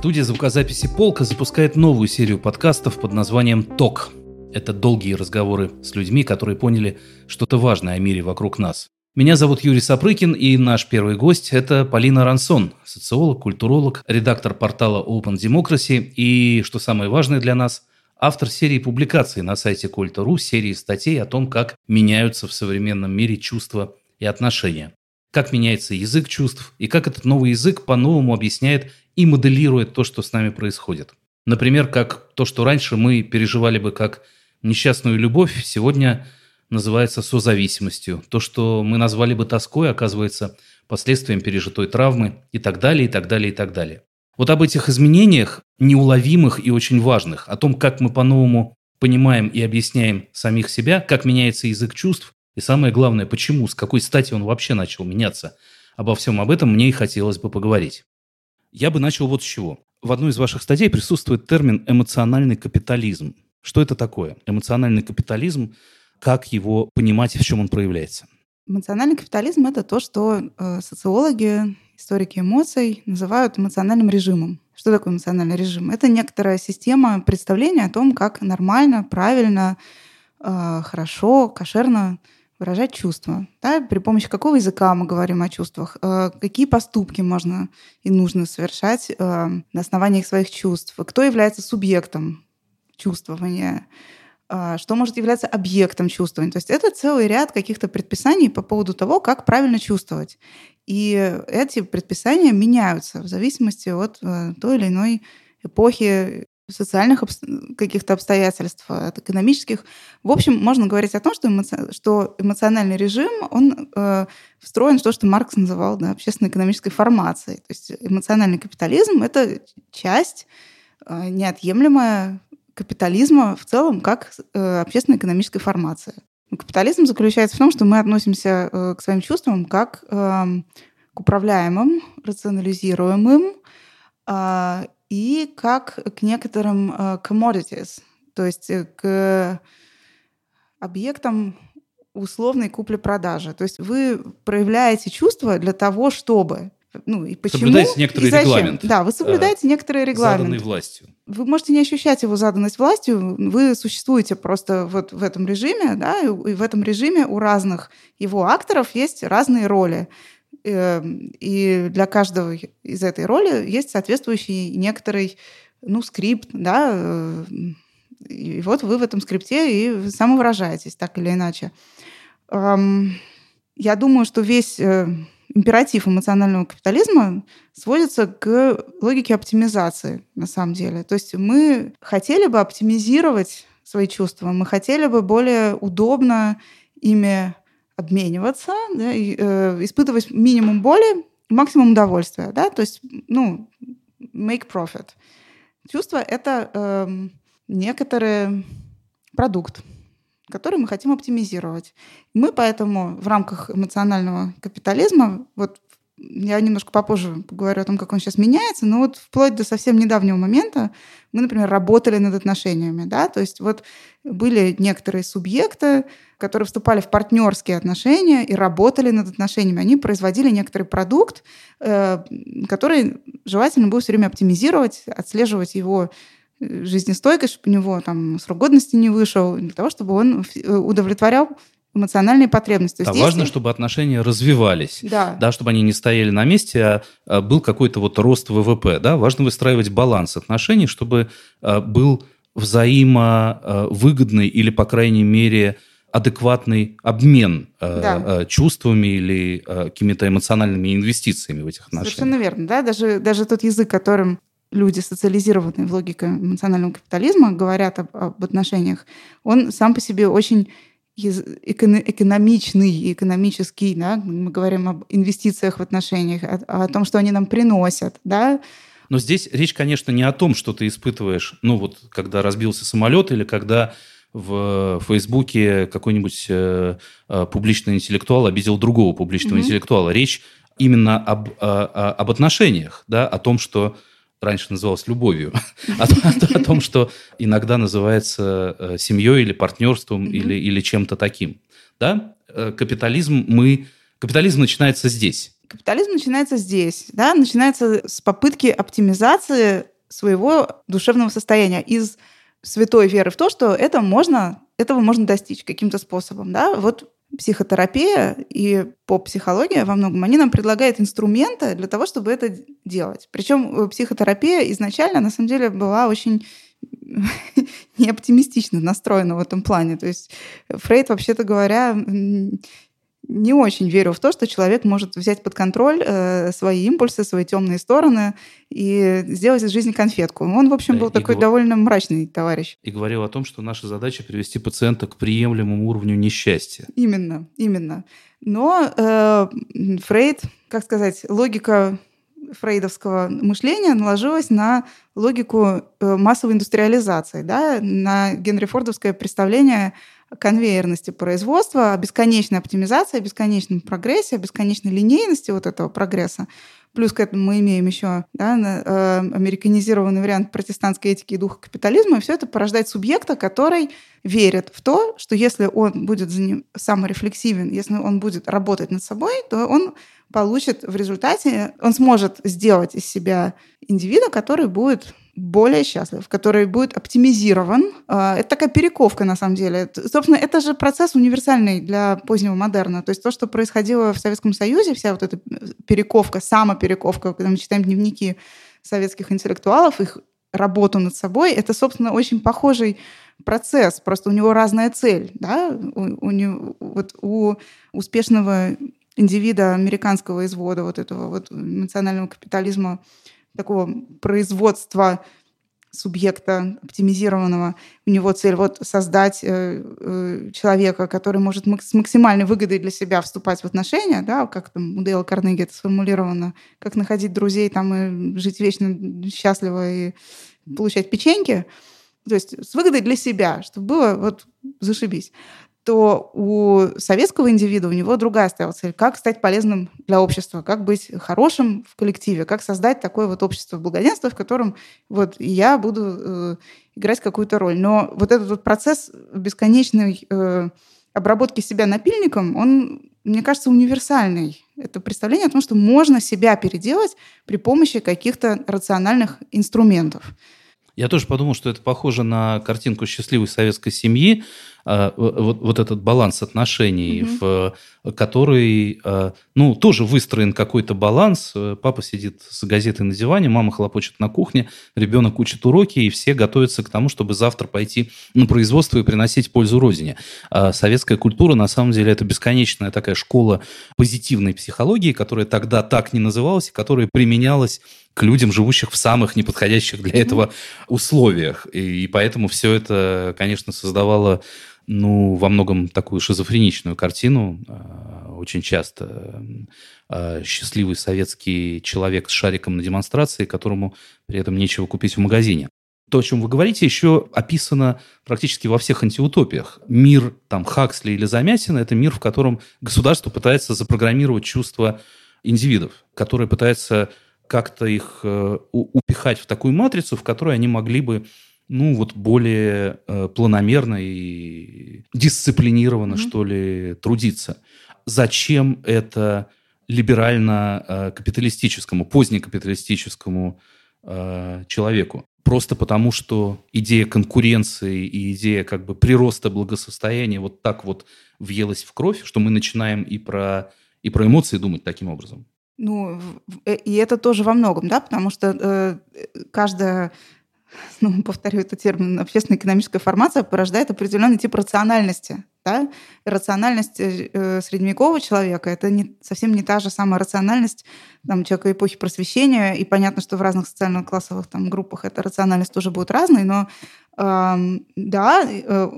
Студия звукозаписи «Полка» запускает новую серию подкастов под названием «Ток». Это долгие разговоры с людьми, которые поняли что-то важное о мире вокруг нас. Меня зовут Юрий Сапрыкин, и наш первый гость – это Полина Рансон, социолог, культуролог, редактор портала Open Democracy и, что самое важное для нас, автор серии публикаций на сайте Кольта.ру, серии статей о том, как меняются в современном мире чувства и отношения. Как меняется язык чувств и как этот новый язык по-новому объясняет и моделирует то, что с нами происходит. Например, как то, что раньше мы переживали бы как несчастную любовь, сегодня называется созависимостью. То, что мы назвали бы тоской, оказывается последствием пережитой травмы и так далее, и так далее, и так далее. Вот об этих изменениях, неуловимых и очень важных, о том, как мы по-новому понимаем и объясняем самих себя, как меняется язык чувств, и самое главное, почему, с какой стати он вообще начал меняться. Обо всем об этом мне и хотелось бы поговорить. Я бы начал вот с чего. В одной из ваших статей присутствует термин «эмоциональный капитализм». Что это такое? Эмоциональный капитализм, как его понимать и в чем он проявляется? Эмоциональный капитализм — это то, что э, социологи, историки эмоций называют эмоциональным режимом. Что такое эмоциональный режим? Это некоторая система представления о том, как нормально, правильно, э, хорошо, кошерно выражать чувства. Да? При помощи какого языка мы говорим о чувствах? Э, какие поступки можно и нужно совершать э, на основании своих чувств? Кто является субъектом чувствования? Э, что может являться объектом чувствования? То есть это целый ряд каких-то предписаний по поводу того, как правильно чувствовать. И эти предписания меняются в зависимости от той или иной эпохи социальных обс... каких-то обстоятельств, от экономических. В общем, можно говорить о том, что, эмоци... что эмоциональный режим, он э, встроен в то, что Маркс называл да, общественно-экономической формацией. То есть эмоциональный капитализм — это часть э, неотъемлемая капитализма в целом как э, общественно-экономической формации. Капитализм заключается в том, что мы относимся э, к своим чувствам как э, к управляемым, рационализируемым э, и как к некоторым э, commodities, то есть э, к объектам условной купли-продажи. То есть вы проявляете чувства для того, чтобы ну и почему соблюдаете некоторый и зачем? регламент. Да, вы соблюдаете э, некоторый регламент. Заданный властью. Вы можете не ощущать его заданность властью, вы существуете просто вот в этом режиме, да, и в этом режиме у разных его акторов есть разные роли. Эм, и для каждого из этой роли есть соответствующий некоторый ну, скрипт, да, э, и вот вы в этом скрипте и самовыражаетесь так или иначе. Эм, я думаю, что весь э, императив эмоционального капитализма сводится к логике оптимизации, на самом деле. То есть мы хотели бы оптимизировать свои чувства, мы хотели бы более удобно ими обмениваться, да, и, э, испытывать минимум боли, максимум удовольствия, да, то есть, ну, make profit. Чувство — это э, некоторый продукт, который мы хотим оптимизировать. Мы поэтому в рамках эмоционального капитализма, вот я немножко попозже поговорю о том, как он сейчас меняется, но вот вплоть до совсем недавнего момента мы, например, работали над отношениями, да, то есть вот были некоторые субъекты, которые вступали в партнерские отношения и работали над отношениями. Они производили некоторый продукт, э, который желательно было все время оптимизировать, отслеживать его э, жизнестойкость, чтобы у него там срок годности не вышел, для того, чтобы он удовлетворял эмоциональные потребности. Да, важно, чтобы отношения развивались, да. да, чтобы они не стояли на месте, а, а был какой-то вот рост ВВП. Да? Важно выстраивать баланс отношений, чтобы а, был взаимовыгодный или, по крайней мере, адекватный обмен да. чувствами или какими-то эмоциональными инвестициями в этих отношениях. Совершенно верно. Да? Даже, даже тот язык, которым люди, социализированные в логике эмоционального капитализма, говорят об, об отношениях, он сам по себе очень экономичный, экономический, да, мы говорим об инвестициях в отношениях, о, о том, что они нам приносят, да. Но здесь речь, конечно, не о том, что ты испытываешь, ну вот, когда разбился самолет или когда в Фейсбуке какой-нибудь э, э, публичный интеллектуал обидел другого публичного mm-hmm. интеллектуала. Речь именно об, э, об отношениях, да, о том, что раньше называлось любовью, о, о, о том, что иногда называется э, семьей или партнерством mm-hmm. или, или чем-то таким. Да? Э, капитализм мы... Капитализм начинается здесь. капитализм начинается здесь, да, начинается с попытки оптимизации своего душевного состояния из святой веры в то, что это можно, этого можно достичь каким-то способом. Да? Вот психотерапия и поп-психология во многом, они нам предлагают инструменты для того, чтобы это делать. Причем психотерапия изначально, на самом деле, была очень не оптимистично настроена в этом плане. То есть Фрейд, вообще-то говоря, не очень верю в то, что человек может взять под контроль э, свои импульсы, свои темные стороны и сделать из жизни конфетку. Он, в общем, был такой гов... довольно мрачный товарищ. И говорил о том, что наша задача привести пациента к приемлемому уровню несчастья. Именно, именно. Но э, Фрейд, как сказать, логика фрейдовского мышления наложилась на логику э, массовой индустриализации, да, на Генри Фордовское представление конвейерности производства, о бесконечной оптимизации, о бесконечном прогрессе, о бесконечной линейности вот этого прогресса. Плюс к этому мы имеем еще да, э, американизированный вариант протестантской этики и духа капитализма, и все это порождает субъекта, который верит в то, что если он будет саморефлексивен, если он будет работать над собой, то он получит в результате, он сможет сделать из себя индивида, который будет более счастлив, который будет оптимизирован. А, это такая перековка, на самом деле. Собственно, это же процесс универсальный для позднего модерна. То есть то, что происходило в Советском Союзе, вся вот эта перековка, самоперековка, когда мы читаем дневники советских интеллектуалов, их работу над собой, это, собственно, очень похожий процесс, просто у него разная цель. Да? У, у, него, вот у успешного индивида американского извода, вот этого вот эмоционального капитализма, такого производства субъекта оптимизированного. У него цель вот создать э, э, человека, который может с максимальной выгодой для себя вступать в отношения, да, как там у Дейла Карнеги это сформулировано, как находить друзей там и жить вечно счастливо и получать печеньки. То есть с выгодой для себя, чтобы было вот зашибись то у советского индивида у него другая стояла цель. Как стать полезным для общества, как быть хорошим в коллективе, как создать такое вот общество благоденствия, в котором вот я буду э, играть какую-то роль. Но вот этот вот процесс бесконечной э, обработки себя напильником, он, мне кажется, универсальный. Это представление о том, что можно себя переделать при помощи каких-то рациональных инструментов. Я тоже подумал, что это похоже на картинку счастливой советской семьи, вот, вот этот баланс отношений, угу. в который, а, ну, тоже выстроен какой-то баланс. Папа сидит с газетой на диване, мама хлопочет на кухне, ребенок учит уроки, и все готовятся к тому, чтобы завтра пойти на производство и приносить пользу родине. А советская культура, на самом деле, это бесконечная такая школа позитивной психологии, которая тогда так не называлась, которая применялась к людям, живущих в самых неподходящих для этого условиях. И, и поэтому все это, конечно, создавало ну, во многом такую шизофреничную картину. А, очень часто а, счастливый советский человек с шариком на демонстрации, которому при этом нечего купить в магазине. То, о чем вы говорите, еще описано практически во всех антиутопиях. Мир там Хаксли или Замятина – это мир, в котором государство пытается запрограммировать чувства индивидов, которое пытается как-то их э, упихать в такую матрицу, в которой они могли бы ну, вот более э, планомерно и дисциплинированно, mm-hmm. что ли, трудиться. Зачем это либерально-капиталистическому, позднекапиталистическому э, человеку? Просто потому, что идея конкуренции и идея как бы прироста благосостояния вот так вот въелась в кровь, что мы начинаем и про, и про эмоции думать таким образом. Ну, э, и это тоже во многом, да, потому что э, каждая ну, повторю этот термин, общественно-экономическая формация порождает определенный тип рациональности. Да? рациональность э, средневекового человека – это не, совсем не та же самая рациональность там, человека эпохи просвещения. И понятно, что в разных социально-классовых там, группах эта рациональность тоже будет разной, но э, да, э,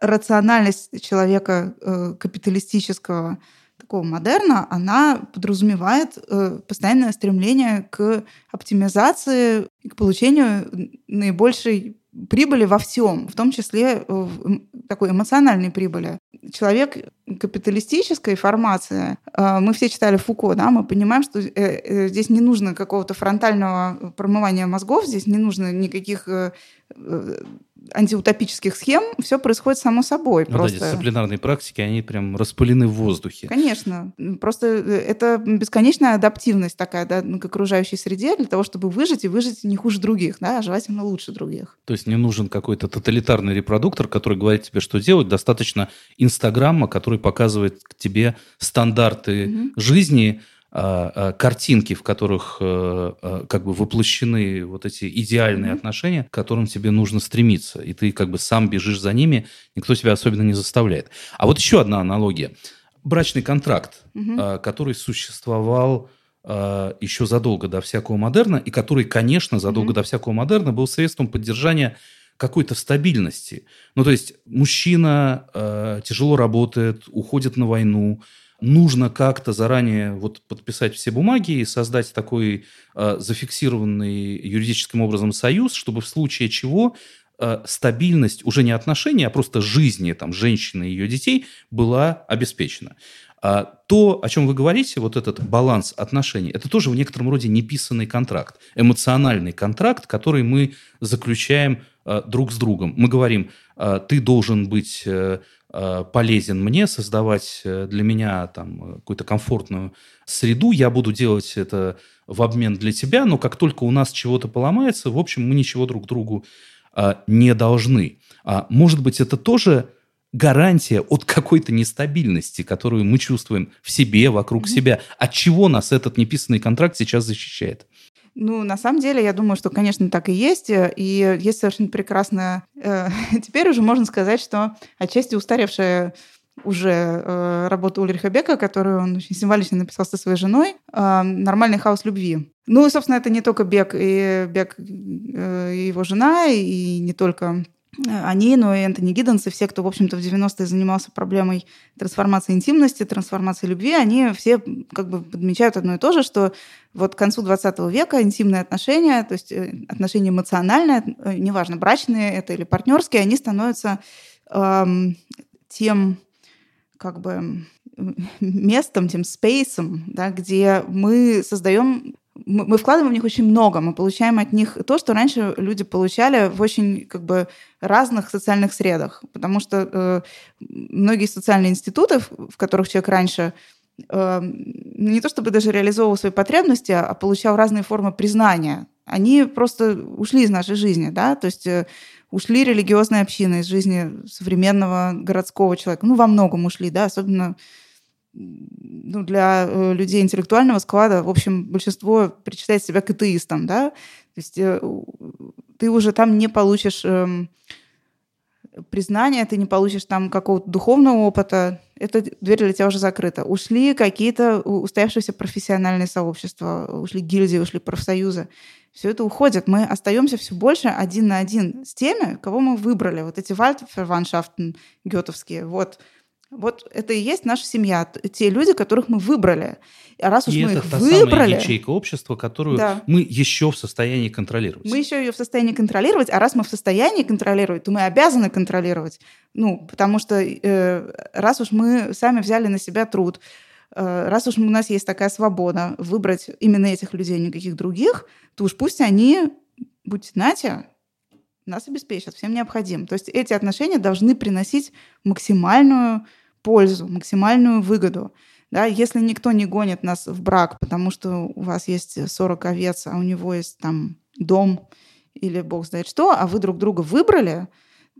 рациональность человека э, капиталистического – такого модерна, она подразумевает э, постоянное стремление к оптимизации и к получению наибольшей прибыли во всем, в том числе в такой эмоциональной прибыли. Человек капиталистической формации, э, мы все читали Фуко, да, мы понимаем, что э, здесь не нужно какого-то фронтального промывания мозгов, здесь не нужно никаких антиутопических схем все происходит само собой. Ну, просто. Да, дисциплинарные практики, они прям распылены в воздухе. Конечно. Просто э, это бесконечная адаптивность такая да, к окружающей среде для того, чтобы выжить и выжить не хуже других, да, а желательно лучше других. То есть не нужен какой-то тоталитарный репродуктор, который говорит тебе, что делать. Достаточно Инстаграма, который показывает тебе стандарты угу. жизни, картинки, в которых э, а, как бы воплощены вот эти идеальные mm-hmm. отношения, к которым тебе нужно стремиться, и ты как бы сам бежишь за ними, никто тебя особенно не заставляет. А вот еще одна аналогия. Брачный контракт, mm-hmm. который существовал еще задолго до всякого модерна, и который, конечно, задолго mm-hmm. до всякого модерна был средством поддержания какой-то стабильности. Ну, то есть мужчина э, тяжело работает, уходит на войну, нужно как-то заранее вот подписать все бумаги и создать такой э, зафиксированный юридическим образом союз, чтобы в случае чего э, стабильность уже не отношений, а просто жизни там, женщины и ее детей была обеспечена. А то, о чем вы говорите, вот этот баланс отношений, это тоже в некотором роде неписанный контракт, эмоциональный контракт, который мы заключаем э, друг с другом. Мы говорим, э, ты должен быть полезен мне, создавать для меня там какую-то комфортную среду. Я буду делать это в обмен для тебя, но как только у нас чего-то поломается, в общем, мы ничего друг другу э, не должны. А, может быть, это тоже гарантия от какой-то нестабильности, которую мы чувствуем в себе, вокруг mm-hmm. себя. От чего нас этот неписанный контракт сейчас защищает? Ну, на самом деле, я думаю, что, конечно, так и есть. И есть совершенно прекрасная... Э, теперь уже можно сказать, что отчасти устаревшая уже э, работа Ульриха Бека, которую он очень символично написал со своей женой, э, «Нормальный хаос любви». Ну, и, собственно, это не только Бек и Бек э, и его жена, и не только они, но и Энтони Гидденс, и все, кто, в общем-то, в 90-е занимался проблемой трансформации интимности, трансформации любви, они все как бы подмечают одно и то же, что вот к концу 20 века интимные отношения, то есть э, отношения эмоциональные, э, неважно, брачные это или партнерские, они становятся эм, тем как бы местом, тем спейсом, да, где мы создаем мы вкладываем в них очень много, мы получаем от них то, что раньше люди получали в очень как бы разных социальных средах, потому что э, многие социальные институты, в которых человек раньше э, не то чтобы даже реализовывал свои потребности, а получал разные формы признания, они просто ушли из нашей жизни, да, то есть э, ушли религиозные общины из жизни современного городского человека, ну во многом ушли, да, особенно ну, для э, людей интеллектуального склада, в общем, большинство причисляет себя к атеистам, да, то есть э, ты уже там не получишь эм, признания, ты не получишь там какого-то духовного опыта, эта дверь для тебя уже закрыта. Ушли какие-то устоявшиеся профессиональные сообщества, ушли гильдии, ушли профсоюзы. Все это уходит. Мы остаемся все больше один на один с теми, кого мы выбрали. Вот эти вальдферваншафтен гетовские. Вот вот это и есть наша семья, те люди, которых мы выбрали. А раз уж и мы это их та выбрали, самая ячейка общества, которую да. мы еще в состоянии контролировать. Мы еще ее в состоянии контролировать, а раз мы в состоянии контролировать, то мы обязаны контролировать. Ну, потому что э, раз уж мы сами взяли на себя труд, раз уж у нас есть такая свобода выбрать именно этих людей, а никаких других, то уж пусть они, будь знаете, нас обеспечат всем необходимым. То есть эти отношения должны приносить максимальную пользу, максимальную выгоду. Да, если никто не гонит нас в брак, потому что у вас есть 40 овец, а у него есть там дом или бог знает что, а вы друг друга выбрали,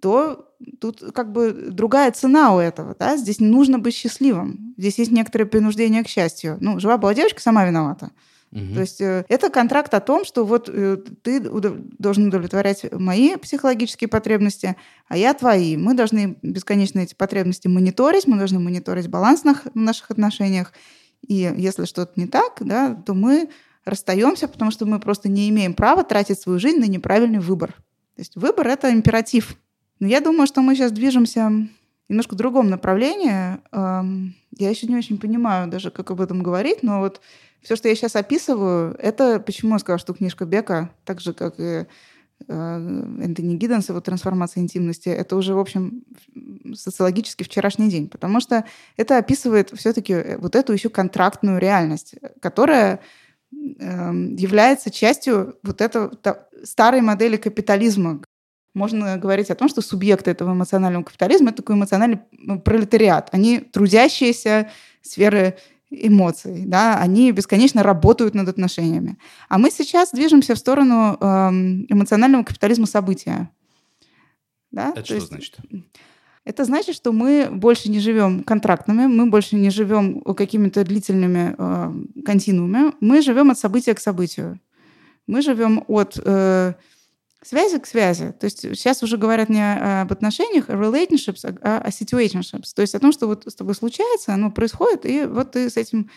то тут как бы другая цена у этого. Да? Здесь нужно быть счастливым. Здесь есть некоторое принуждение к счастью. Ну, жива была девочка, сама виновата. Угу. То есть э, это контракт о том, что вот э, ты должен удовлетворять мои психологические потребности, а я твои. Мы должны бесконечно эти потребности мониторить, мы должны мониторить баланс в наших отношениях. И если что-то не так, да, то мы расстаемся, потому что мы просто не имеем права тратить свою жизнь на неправильный выбор. То есть выбор это императив. Но я думаю, что мы сейчас движемся немножко в другом направлении. Я еще не очень понимаю даже, как об этом говорить, но вот все, что я сейчас описываю, это почему я сказала, что книжка Бека, так же, как и э, Энтони Гидденс, его «Трансформация интимности», это уже, в общем, социологически вчерашний день, потому что это описывает все-таки э, вот эту еще контрактную реальность, которая эм, является частью вот этой старой модели капитализма, можно говорить о том, что субъекты этого эмоционального капитализма это такой эмоциональный пролетариат. Они трудящиеся сферы эмоций, да, они бесконечно работают над отношениями. А мы сейчас движемся в сторону эм, эмоционального капитализма события. Да? Это То что есть, значит? Это значит, что мы больше не живем контрактными, мы больше не живем какими-то длительными э, континуумами, мы живем от события к событию. Мы живем от э, связи к связи. То есть сейчас уже говорят не об отношениях, а relationships, а о situationships. То есть о том, что вот с тобой случается, оно происходит, и вот ты с этим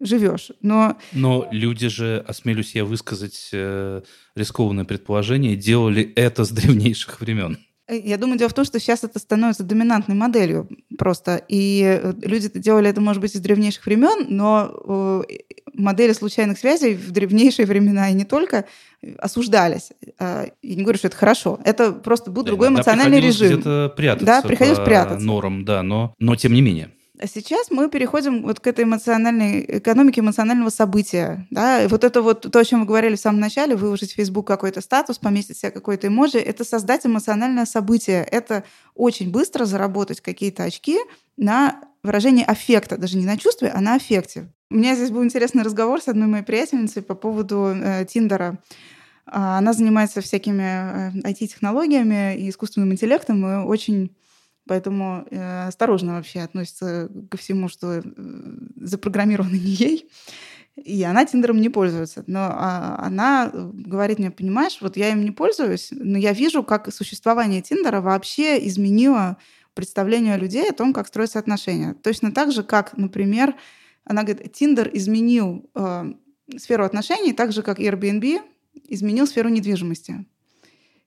живешь. Но... Но люди же, осмелюсь я высказать э, рискованное предположение, делали это с древнейших времен. Я думаю, дело в том, что сейчас это становится доминантной моделью просто. И э, люди делали это, может быть, из древнейших времен, но э, модели случайных связей в древнейшие времена и не только осуждались. А, я не говорю, что это хорошо. Это просто был да, другой эмоциональный режим. где-то прятаться да, приходилось прятаться. норам, да, но, но тем не менее. А сейчас мы переходим вот к этой эмоциональной экономике эмоционального события. Да? И вот это вот то, о чем вы говорили в самом начале, выложить в Facebook какой-то статус, пометить себе какой-то эмоджи, это создать эмоциональное событие. Это очень быстро заработать какие-то очки на выражение аффекта, даже не на чувстве, а на аффекте. У меня здесь был интересный разговор с одной моей приятельницей по поводу э, Тиндера. А, она занимается всякими IT-технологиями э, и искусственным интеллектом, и очень поэтому э, осторожно вообще относится ко всему, что э, запрограммировано не ей. И она Тиндером не пользуется. Но а, она говорит мне, понимаешь, вот я им не пользуюсь, но я вижу, как существование Тиндера вообще изменило представление людей о том, как строятся отношения. Точно так же, как, например, она говорит, Тиндер изменил э, сферу отношений так же, как Airbnb изменил сферу недвижимости.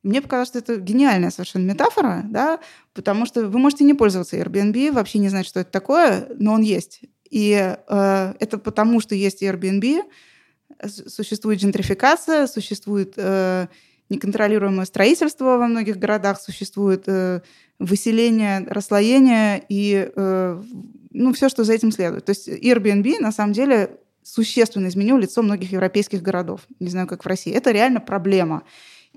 Мне показалось, что это гениальная совершенно метафора, да, потому что вы можете не пользоваться Airbnb, вообще не знать, что это такое, но он есть. И э, это потому, что есть Airbnb, существует gentrifикация, существует э, неконтролируемое строительство во многих городах, существует э, выселение, расслоение и э, ну, все, что за этим следует. То есть Airbnb на самом деле существенно изменил лицо многих европейских городов. Не знаю, как в России. Это реально проблема.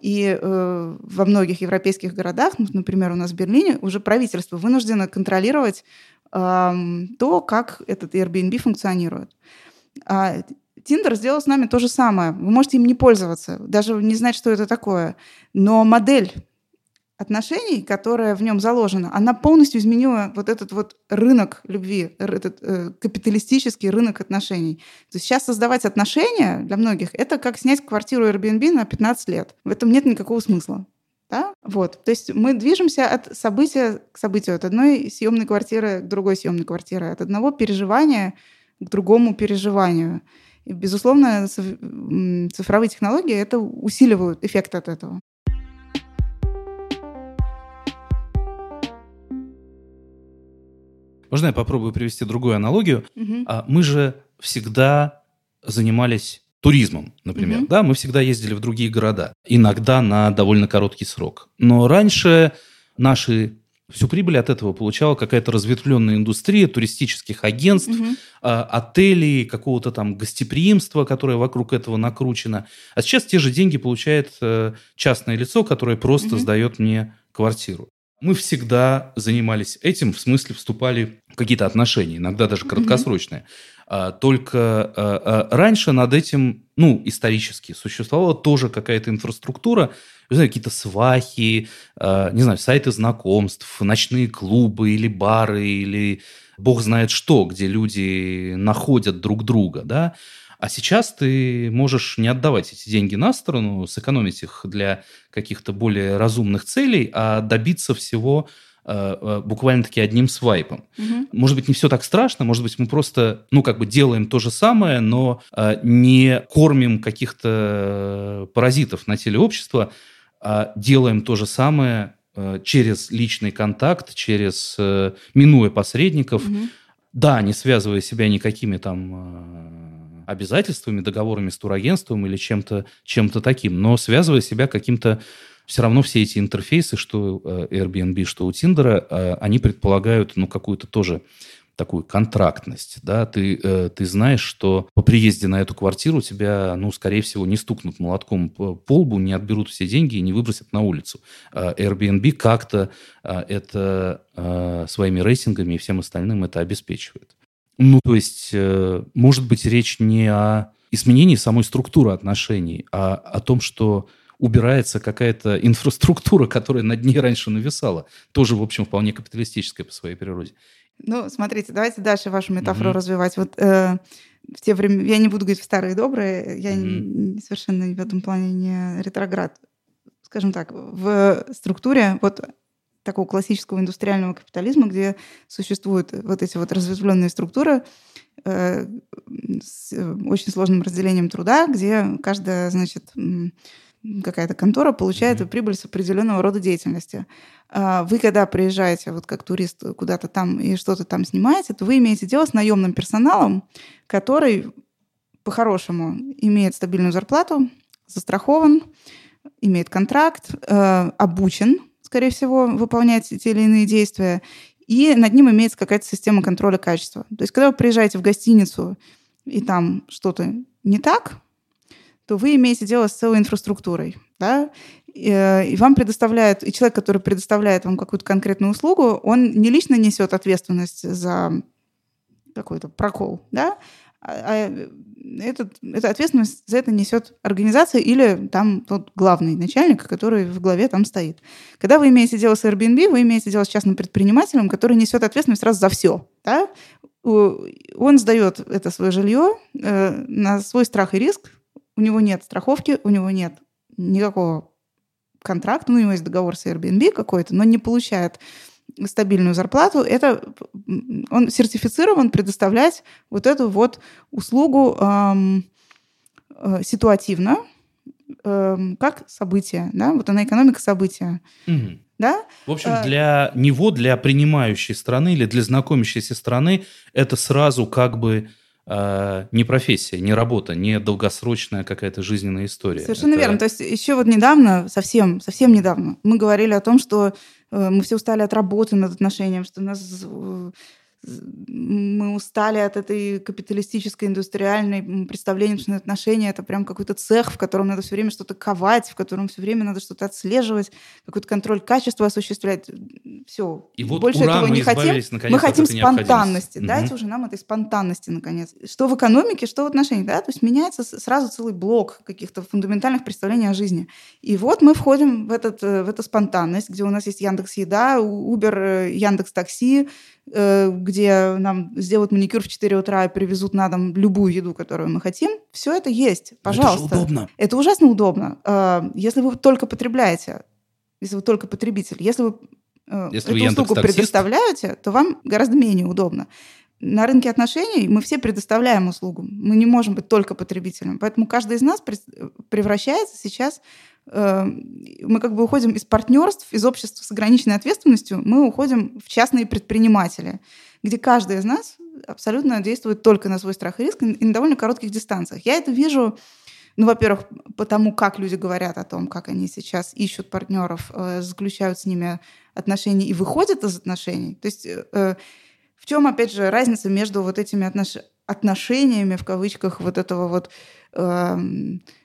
И э, во многих европейских городах, ну, например, у нас в Берлине, уже правительство вынуждено контролировать э, то, как этот Airbnb функционирует. А Тиндер сделал с нами то же самое. Вы можете им не пользоваться, даже не знать, что это такое. Но модель отношений, которая в нем заложена, она полностью изменила вот этот вот рынок любви, этот э, капиталистический рынок отношений. То есть сейчас создавать отношения для многих это как снять квартиру Airbnb на 15 лет. В этом нет никакого смысла. Да? Вот. То есть мы движемся от события к событию, от одной съемной квартиры к другой съемной квартире, от одного переживания к другому переживанию. И, безусловно, цифровые технологии это усиливают эффект от этого. Можно я попробую привести другую аналогию? Угу. Мы же всегда занимались туризмом, например, угу. да, мы всегда ездили в другие города, иногда на довольно короткий срок. Но раньше наши всю прибыль от этого получала какая-то разветвленная индустрия туристических агентств, угу. отелей, какого-то там гостеприимства, которое вокруг этого накручено. А сейчас те же деньги получает э, частное лицо, которое просто угу. сдает мне квартиру. Мы всегда занимались этим, в смысле вступали в какие-то отношения, иногда даже краткосрочные. Mm-hmm. Только а, а, раньше над этим, ну, исторически существовала тоже какая-то инфраструктура, не знаю, какие-то свахи, не знаю, сайты знакомств, ночные клубы или бары, или бог знает что, где люди находят друг друга, да. А сейчас ты можешь не отдавать эти деньги на сторону, сэкономить их для каких-то более разумных целей, а добиться всего э, э, буквально-таки одним свайпом. Угу. Может быть, не все так страшно, может быть, мы просто, ну, как бы делаем то же самое, но э, не кормим каких-то паразитов на теле общества, а делаем то же самое через личный контакт, через минуя посредников, угу. да, не связывая себя никакими там обязательствами, договорами с турагентством или чем-то чем таким, но связывая себя каким-то все равно все эти интерфейсы, что э, Airbnb, что у Тиндера, э, они предполагают ну, какую-то тоже такую контрактность, да, ты, э, ты знаешь, что по приезде на эту квартиру тебя, ну, скорее всего, не стукнут молотком по лбу, не отберут все деньги и не выбросят на улицу. А Airbnb как-то а, это своими рейтингами и всем остальным это обеспечивает. Ну, то есть, э, может быть, речь не о изменении самой структуры отношений, а о том, что убирается какая-то инфраструктура, которая над ней раньше нависала. Тоже, в общем, вполне капиталистическая по своей природе. Ну, смотрите, давайте дальше вашу метафору mm-hmm. развивать. Вот э, в те времена, я не буду говорить в старые добрые, я mm-hmm. совершенно в этом плане не ретроград. Скажем так, в структуре вот такого классического индустриального капитализма, где существуют вот эти вот разветвленные структуры э, с очень сложным разделением труда, где каждая, значит, какая-то контора получает mm-hmm. прибыль с определенного рода деятельности. А вы, когда приезжаете вот как турист куда-то там и что-то там снимаете, то вы имеете дело с наемным персоналом, который по-хорошему имеет стабильную зарплату, застрахован, имеет контракт, э, обучен, скорее всего, выполнять те или иные действия, и над ним имеется какая-то система контроля качества. То есть, когда вы приезжаете в гостиницу, и там что-то не так, то вы имеете дело с целой инфраструктурой. Да? И, э, вам предоставляют, и человек, который предоставляет вам какую-то конкретную услугу, он не лично несет ответственность за какой-то прокол, да, а, а этот, эта ответственность за это несет организация или там тот главный начальник, который в главе там стоит. Когда вы имеете дело с Airbnb, вы имеете дело с частным предпринимателем, который несет ответственность сразу за все. Да? Он сдает это свое жилье э, на свой страх и риск, у него нет страховки, у него нет никакого контракта, ну, у него есть договор с Airbnb какой-то, но не получает стабильную зарплату, это он сертифицирован предоставлять вот эту вот услугу эм, э, ситуативно, эм, как событие, да, вот она экономика события. Угу. Да? В общем, э, для него, для принимающей страны или для знакомящейся страны, это сразу как бы э, не профессия, не работа, не долгосрочная какая-то жизненная история. Совершенно Это... верно. То есть еще вот недавно, совсем, совсем недавно, мы говорили о том, что э, мы все устали от работы над отношением, что нас э, мы устали от этой капиталистической, индустриальной представления, что отношения это прям какой-то цех, в котором надо все время что-то ковать, в котором все время надо что-то отслеживать, какой-то контроль качества осуществлять. Все. И вот Больше ура, этого не хотим. Мы хотим спонтанности. Угу. Дайте уже нам этой спонтанности, наконец. Что в экономике, что в отношениях. Да? То есть меняется сразу целый блок каких-то фундаментальных представлений о жизни. И вот мы входим в, этот, э, в эту спонтанность, где у нас есть Яндекс Еда, Uber, э, Яндекс Такси, Э, где нам сделают маникюр в 4 утра и привезут на дом любую еду, которую мы хотим, все это есть. Пожалуйста. Это же удобно. Это ужасно удобно. Э, если вы только потребляете, если вы только потребитель, если вы э, если эту вы услугу предоставляете, то вам гораздо менее удобно. На рынке отношений мы все предоставляем услугу. Мы не можем быть только потребителем. Поэтому каждый из нас превращается сейчас Эм, мы как бы уходим из партнерств, из общества с ограниченной ответственностью, мы уходим в частные предприниматели, где каждый из нас абсолютно действует только на свой страх и риск и на довольно коротких дистанциях. Я это вижу, ну, во-первых, потому как люди говорят о том, как они сейчас ищут партнеров, э, заключают с ними отношения и выходят из отношений. То есть э, в чем, опять же, разница между вот этими отнош... отношениями, в кавычках, вот этого вот э,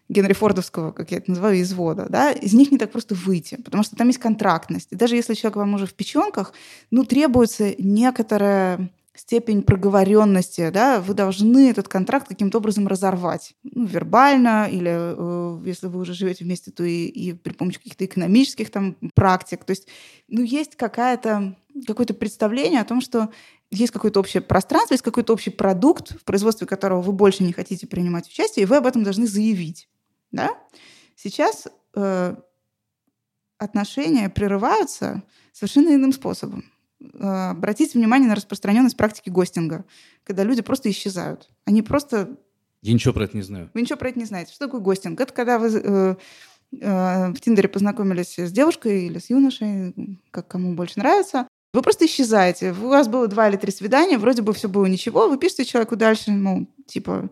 Генри Фордовского, как я это называю, извода, да, из них не так просто выйти, потому что там есть контрактность. И даже если человек вам уже в печенках, ну, требуется некоторая степень проговоренности, да, вы должны этот контракт каким-то образом разорвать. Ну, вербально, или э, если вы уже живете вместе, то и, и при помощи каких-то экономических там практик. То есть, ну, есть какая-то, какое-то представление о том, что есть какое-то общее пространство, есть какой-то общий продукт, в производстве которого вы больше не хотите принимать участие, и вы об этом должны заявить. Да? Сейчас э, отношения прерываются совершенно иным способом. Э, обратите внимание на распространенность практики гостинга, когда люди просто исчезают. Они просто... Я ничего про это не знаю. Вы ничего про это не знаете. Что такое гостинг? Это когда вы э, э, в Тиндере познакомились с девушкой или с юношей, как кому больше нравится, вы просто исчезаете. У вас было два или три свидания, вроде бы все было ничего, вы пишете человеку дальше, ну, типа,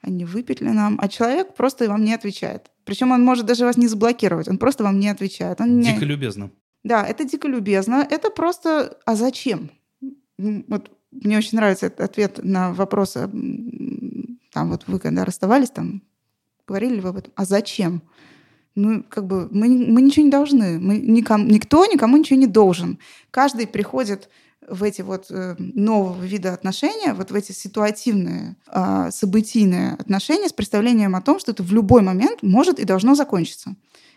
а не выпить ли нам? А человек просто вам не отвечает. Причем он может даже вас не заблокировать, он просто вам не отвечает. Он дико не... любезно. Да, это дико любезно. Это просто, а зачем? Вот мне очень нравится этот ответ на вопрос, там вот вы когда расставались, там говорили ли вы об этом, а зачем? Ну, как бы мы, мы ничего не должны, мы никому, никто никому ничего не должен. Каждый приходит в эти вот э, нового вида отношения, вот в эти ситуативные, э, событийные отношения с представлением о том, что это в любой момент может и должно закончиться.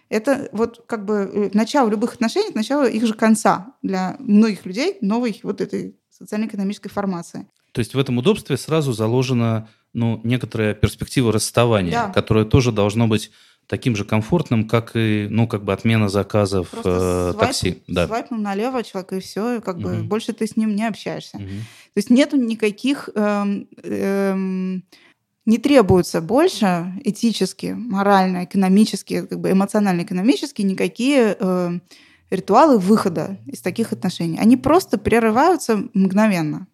Это вот как бы э, начало любых отношений, начало их же конца для многих людей новой вот этой социально-экономической формации. То есть в этом удобстве сразу заложена ну, некоторая перспектива расставания, да. которая тоже должно быть таким же комфортным, как и, ну, как бы отмена заказов э, свайп, такси. Да. Свайпнул налево человек, и все, и как угу. бы больше ты с ним не общаешься. Угу. То есть нету никаких... Эм, эм, не требуется больше этически, морально, экономически, как бы эмоционально-экономически никакие э, ритуалы выхода из таких отношений. Они просто прерываются мгновенно.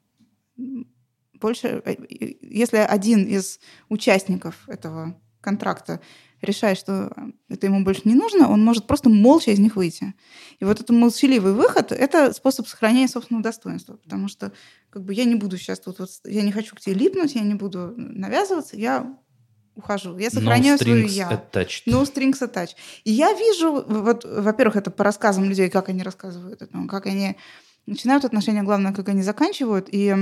Больше, э, если один из участников этого контракта решает, что это ему больше не нужно, он может просто молча из них выйти. И вот этот молчаливый выход – это способ сохранения собственного достоинства, потому что как бы я не буду сейчас тут, вот, я не хочу к тебе липнуть, я не буду навязываться, я ухожу. Я сохраняю no свою я. Attached. No strings attached. И я вижу, вот, во-первых, это по рассказам людей, как они рассказывают это, как они начинают отношения, главное, как они заканчивают. И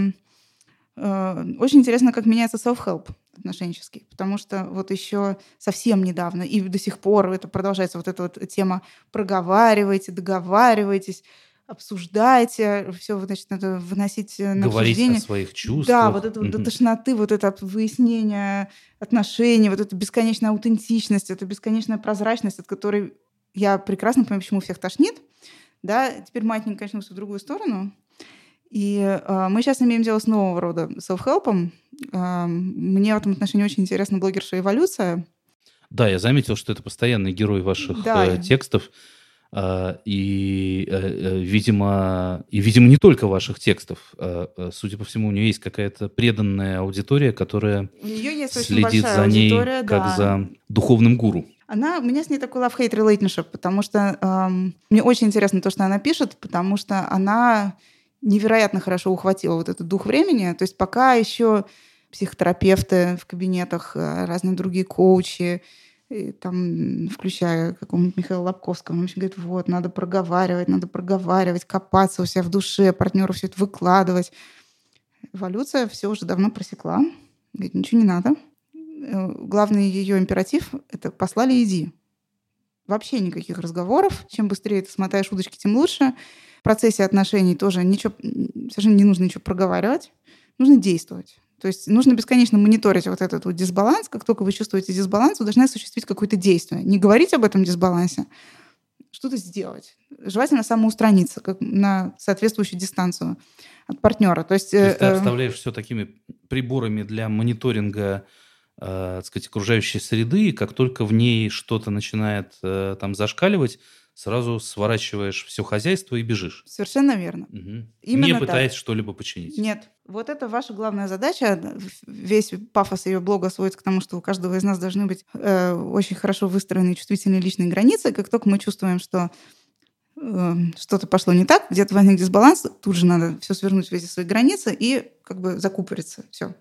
э, очень интересно, как меняется self-help отношенческий, потому что вот еще совсем недавно и до сих пор это продолжается вот эта вот тема проговаривайте, договаривайтесь, обсуждайте, все, значит, надо выносить на Говорить обсуждение. о своих чувствах. Да, вот это вот до тошноты, вот это выяснение отношений, вот эта бесконечная аутентичность, это бесконечная прозрачность, от которой я прекрасно понимаю, почему всех тошнит. Да, теперь маятник качнулся в другую сторону. И э, мы сейчас имеем дело с нового рода self-help. Э, мне в этом отношении очень интересна блогерша «Эволюция». Да, я заметил, что это постоянный герой ваших да. э, текстов. Э, и, э, э, видимо, и, видимо, не только ваших текстов. Э, э, судя по всему, у нее есть какая-то преданная аудитория, которая следит за ней да. как за духовным гуру. Она, у меня с ней такой love-hate relationship, потому что эм, мне очень интересно то, что она пишет, потому что она невероятно хорошо ухватила вот этот дух времени. То есть пока еще психотерапевты в кабинетах, э, разные другие коучи, и там, включая какого-нибудь Михаила Лобковского, он говорит, вот, надо проговаривать, надо проговаривать, копаться у себя в душе, партнеру все это выкладывать. Эволюция все уже давно просекла. Говорит, ничего не надо. Э, главный ее императив — это «послали, иди». Вообще никаких разговоров. Чем быстрее ты смотаешь удочки, тем лучше. В процессе отношений тоже ничего, совершенно не нужно ничего проговаривать. Нужно действовать. То есть нужно бесконечно мониторить вот этот вот дисбаланс. Как только вы чувствуете дисбаланс, вы должны осуществить какое-то действие. Не говорить об этом дисбалансе, что-то сделать. Желательно самоустраниться как на соответствующую дистанцию от партнера. То есть, То есть ты э, обставляешь все такими приборами для мониторинга э, так сказать, окружающей среды, и как только в ней что-то начинает э, там зашкаливать, сразу сворачиваешь все хозяйство и бежишь. Совершенно верно. Угу. Именно Не пытаясь так. что-либо починить. Нет. Вот это ваша главная задача. Весь пафос ее блога сводится к тому, что у каждого из нас должны быть э, очень хорошо выстроенные чувствительные личные границы. Как только мы чувствуем, что что-то пошло не так, где-то возник дисбаланс, тут же надо все свернуть в эти свои границы и как бы закупориться. Все,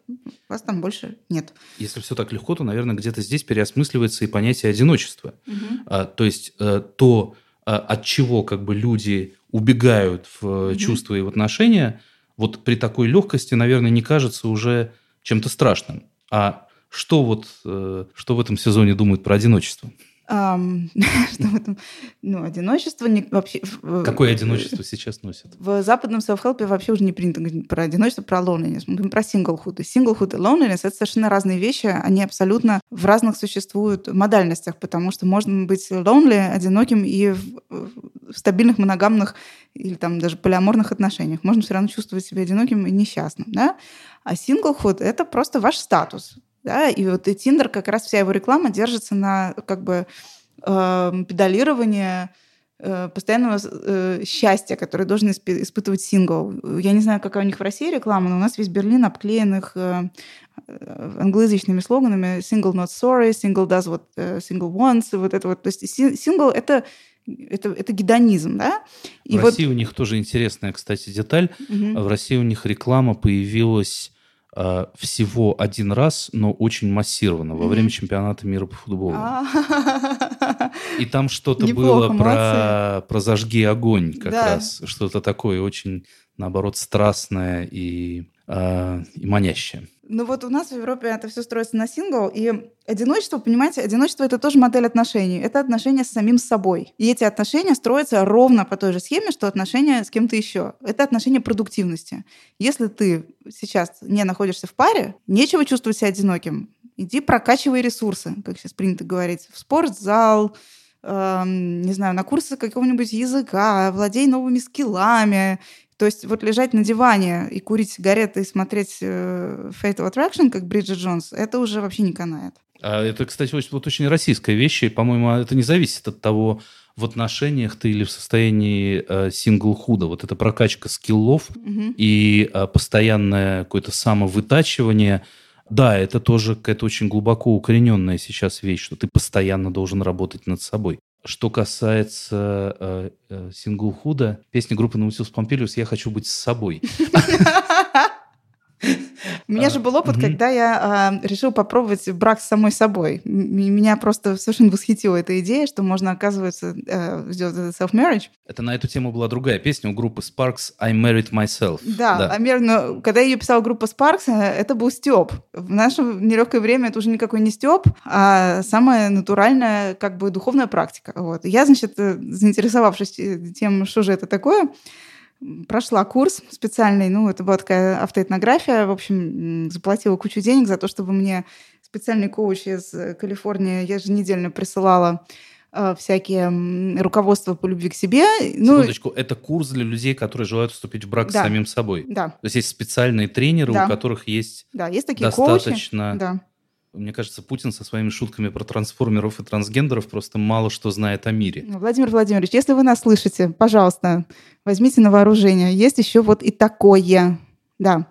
вас там больше нет. Если все так легко, то, наверное, где-то здесь переосмысливается и понятие одиночества. Угу. А, то есть э, то а, от чего как бы люди убегают в mm-hmm. чувства и в отношения, вот при такой легкости, наверное, не кажется уже чем-то страшным. А что вот, э, что в этом сезоне думают про одиночество? что в этом, ну, одиночество не, вообще... Какое одиночество сейчас носит? В западном self-help вообще уже не принято говорить про одиночество, про loneliness. Мы говорим про singlehood. И singlehood и loneliness — это совершенно разные вещи. Они абсолютно в разных существуют модальностях, потому что можно быть lonely, одиноким и в, стабильных моногамных или там даже полиаморных отношениях. Можно все равно чувствовать себя одиноким и несчастным. Да? А singlehood — это просто ваш статус. Да? И вот и Тиндер, как раз вся его реклама держится на как бы э, педалировании э, постоянного э, счастья, которое должен исп- испытывать сингл. Я не знаю, какая у них в России реклама, но у нас весь Берлин обклеен их э, э англоязычными слоганами «single not sorry», «single does what э, single wants», вот это вот. То есть сингл — это это, это гедонизм, да? И в вот... России у них тоже интересная, кстати, деталь. Угу. В России у них реклама появилась всего один раз, но очень массированно, во время чемпионата мира по футболу. И там что-то было про, про «Зажги огонь» как раз. Что-то такое очень, наоборот, страстное и, э, и манящее. Ну вот у нас в Европе это все строится на сингл, и одиночество, понимаете, одиночество это тоже модель отношений. Это отношения с самим собой. И эти отношения строятся ровно по той же схеме, что отношения с кем-то еще. Это отношения продуктивности. Если ты сейчас не находишься в паре, нечего чувствовать себя одиноким. Иди прокачивай ресурсы, как сейчас принято говорить, в спортзал, э, не знаю, на курсы какого-нибудь языка, владей новыми скиллами, то есть вот лежать на диване и курить сигареты и смотреть э, Fatal Attraction, как Бриджит Джонс, это уже вообще не канает. А это, кстати, очень, вот очень российская вещь, и, по-моему, это не зависит от того, в отношениях ты или в состоянии э, синглхуда. Вот эта прокачка скиллов угу. и э, постоянное какое-то самовытачивание. Да, это тоже какая-то очень глубоко укорененная сейчас вещь, что ты постоянно должен работать над собой. Что касается э, э, синглхуда, песня группы Наутилус Помпилиус «Я хочу быть с собой». У меня же был опыт, когда я э, решил попробовать брак с самой собой. Меня просто совершенно восхитила эта идея, что можно, оказывается, э, сделать этот self-marriage. Это на эту тему была другая песня у группы Sparks «I married myself». Да, да. А, но когда ее писала группа Sparks, э, это был Степ. В наше нелегкое время это уже никакой не Степ, а самая натуральная, как бы, духовная практика. Вот. Я, значит, э, заинтересовавшись тем, что же это такое, прошла курс специальный, ну, это была такая автоэтнография, в общем, заплатила кучу денег за то, чтобы мне специальный коуч из Калифорнии еженедельно присылала э, всякие руководства по любви к себе. Ну, Секундочку, это курс для людей, которые желают вступить в брак да. с самим собой. Да. То есть есть специальные тренеры, да. у которых есть, да, есть такие достаточно коучи. Да. Мне кажется, Путин со своими шутками про трансформеров и трансгендеров просто мало что знает о мире. Ну, Владимир Владимирович, если вы нас слышите, пожалуйста, возьмите на вооружение. Есть еще вот и такое. Да.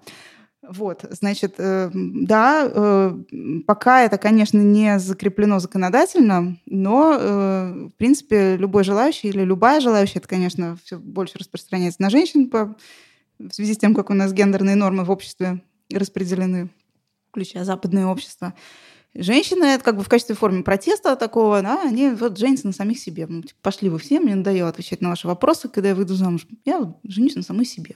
Вот, значит, э, да, э, пока это, конечно, не закреплено законодательно, но, э, в принципе, любой желающий или любая желающая, это, конечно, все больше распространяется на женщин по, в связи с тем, как у нас гендерные нормы в обществе распределены включая западное общество, женщины, это как бы в качестве формы протеста такого, да, они вот женятся на самих себе. Ну, типа, пошли вы все, мне надоело отвечать на ваши вопросы, когда я выйду замуж. Я вот женюсь на самой себе.